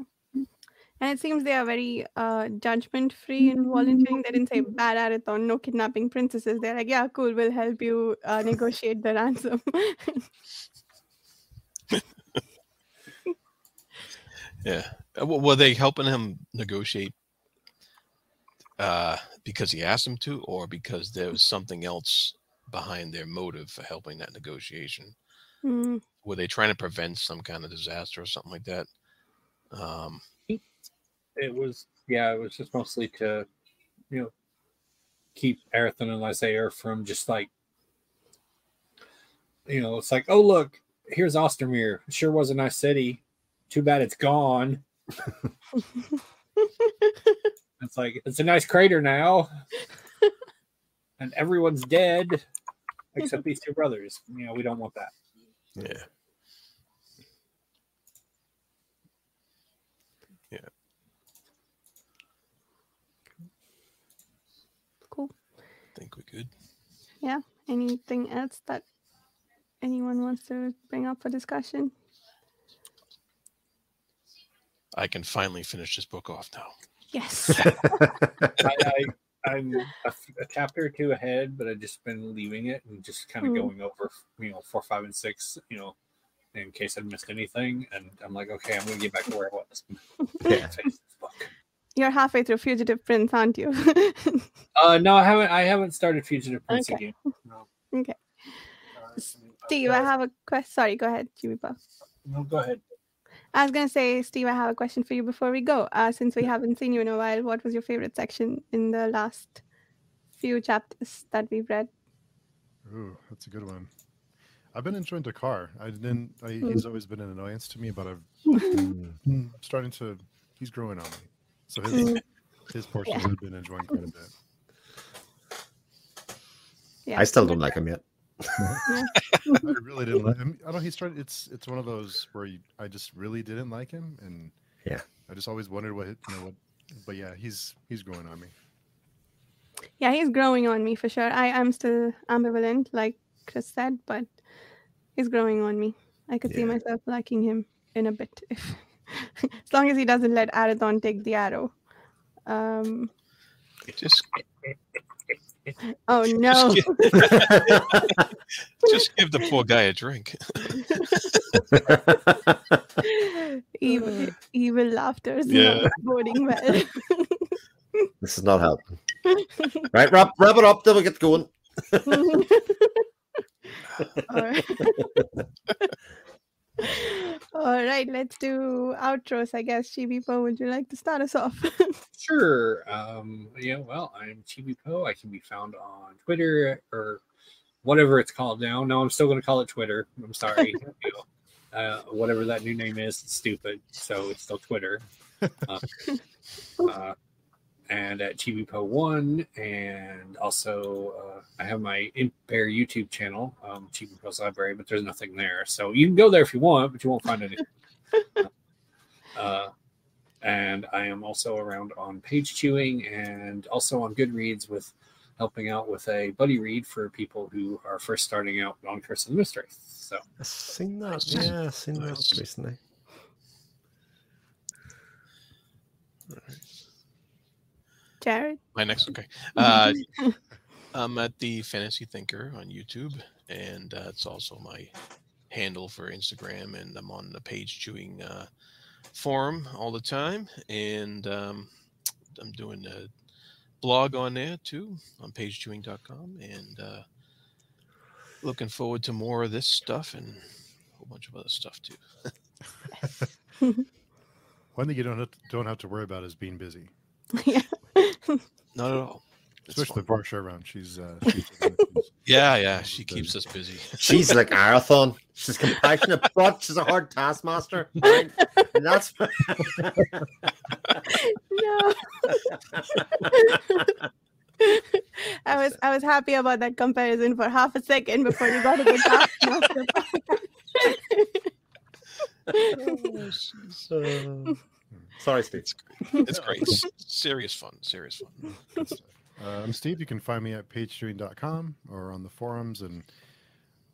And it seems they are very uh, judgment free in volunteering. They didn't say bad Arithon, no kidnapping princesses. They're like, yeah, cool, we'll help you uh, negotiate the ransom. yeah. Uh, were they helping him negotiate uh, because he asked them to, or because there was something else behind their motive for helping that negotiation? Mm. Were they trying to prevent some kind of disaster or something like that? Um, it was, yeah, it was just mostly to, you know, keep Arithon and Lysaer from just like, you know, it's like, oh look, here's Ostermere. It sure was a nice city. Too bad it's gone. it's like it's a nice crater now, and everyone's dead except these two brothers. You know, we don't want that. Yeah. Yeah. Cool. I think we could. Yeah. Anything else that anyone wants to bring up for discussion? I can finally finish this book off now. Yes. I, I, am a, a, chapter or two ahead, but I've just been leaving it and just kind of mm. going over, you know, four, five, and six, you know, in case I missed anything. And I'm like, okay, I'm going to get back to where I was. yeah. You're halfway through Fugitive Prince, aren't you? uh, no, I haven't. I haven't started Fugitive Prince okay. again. No. Okay. Uh, Steve, I have a question. Sorry, go ahead, Jimmy No, go ahead. I was gonna say, Steve, I have a question for you before we go. Uh, since we haven't seen you in a while, what was your favorite section in the last few chapters that we've read? Ooh, that's a good one. I've been enjoying Dakar. I didn't. I, mm. He's always been an annoyance to me, but I've been starting to. He's growing on me. So his mm. his portions yeah. have been enjoying quite a bit. Yeah, I still don't like him yet. I really didn't like him. I don't. He started. It's it's one of those where you, I just really didn't like him, and yeah, I just always wondered what you know what. But yeah, he's he's growing on me. Yeah, he's growing on me for sure. I am still ambivalent, like Chris said, but he's growing on me. I could yeah. see myself liking him in a bit, if as long as he doesn't let Arithon take the arrow. Um, just Oh no! Just give, just give the poor guy a drink. evil, evil laughter is yeah. not boding well. this is not helping. Right, wrap wrap it up. Then we get going. All right. All right, let's do outros. I guess Chibipoe, would you like to start us off? sure. Um, yeah, well, I'm Chibi Po. I can be found on Twitter or whatever it's called now. No, I'm still going to call it Twitter. I'm sorry. you know, uh, whatever that new name is, it's stupid. So it's still Twitter. Uh, uh, and at Chibipo1. And also, uh, I have my Impair YouTube channel, um, Chibipoe's Library, but there's nothing there. So you can go there if you want, but you won't find anything. uh, and I am also around on Page Chewing and also on Goodreads with helping out with a buddy read for people who are first starting out on Curse of the Mistwraith. So I've seen that. Yeah, I've seen that recently. All right. Jared? My next, okay. Uh, I'm at the Fantasy Thinker on YouTube, and uh, it's also my handle for Instagram, and I'm on the page chewing uh, forum all the time, and um, I'm doing a blog on there too on pagechewing.com, and uh, looking forward to more of this stuff and a whole bunch of other stuff too. One thing you don't have to, don't have to worry about is being busy. Yeah. Not at all. Especially the Varsha around. She's, uh, she's, yeah, yeah. She keeps us busy. She's like Arithon. She's compassionate, but she's a hard taskmaster. And that's no, no. I was I was happy about that comparison for half a second before you got to the taskmaster. oh, she's, Uh, sorry, Steve. It's great. It's great. S- serious fun. Serious fun. Uh, I'm Steve. You can find me at pagechewing.com or on the forums and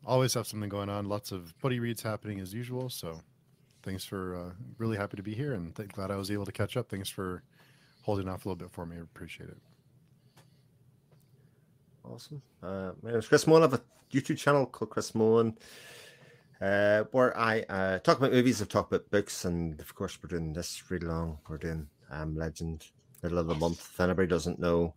always have something going on. Lots of buddy reads happening as usual. So thanks for uh, really happy to be here and th- glad I was able to catch up. Thanks for holding off a little bit for me. I appreciate it. Awesome. Uh, my name is Chris Mohan. I have a YouTube channel called Chris Mohan, uh, where I uh, talk about movies, I talk about books, and of course, we're doing this really long. We're doing um, Legend, middle of the month. If anybody doesn't know,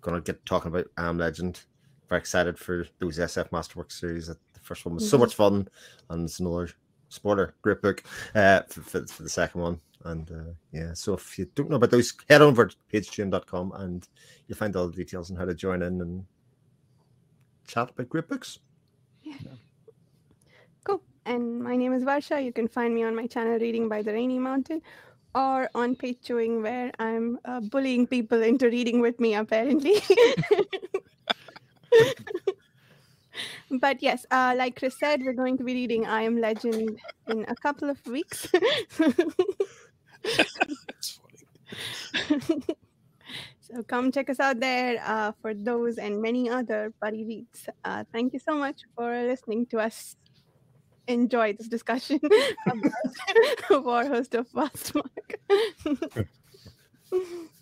gonna get talking about Am Legend. Very excited for those SF Masterworks series. The first one was so Mhm. much fun, and it's another spoiler, great book uh, for, for, for the second one. And uh, yeah, so if you don't know about those, head over to pagechewing.com and you'll find all the details on how to join in and chat about great books. Cool. And my name is Varsha. You can find me on my channel Reading by the Rainy Mountain or on Page Chewing where I'm uh, bullying people into reading with me apparently. but yes, uh, like Chris said, we're going to be reading I Am Legend in a couple of weeks. So come check us out there uh, for those and many other buddy reads. Uh, thank you so much for listening to us enjoy this discussion about War Host of Vastmark.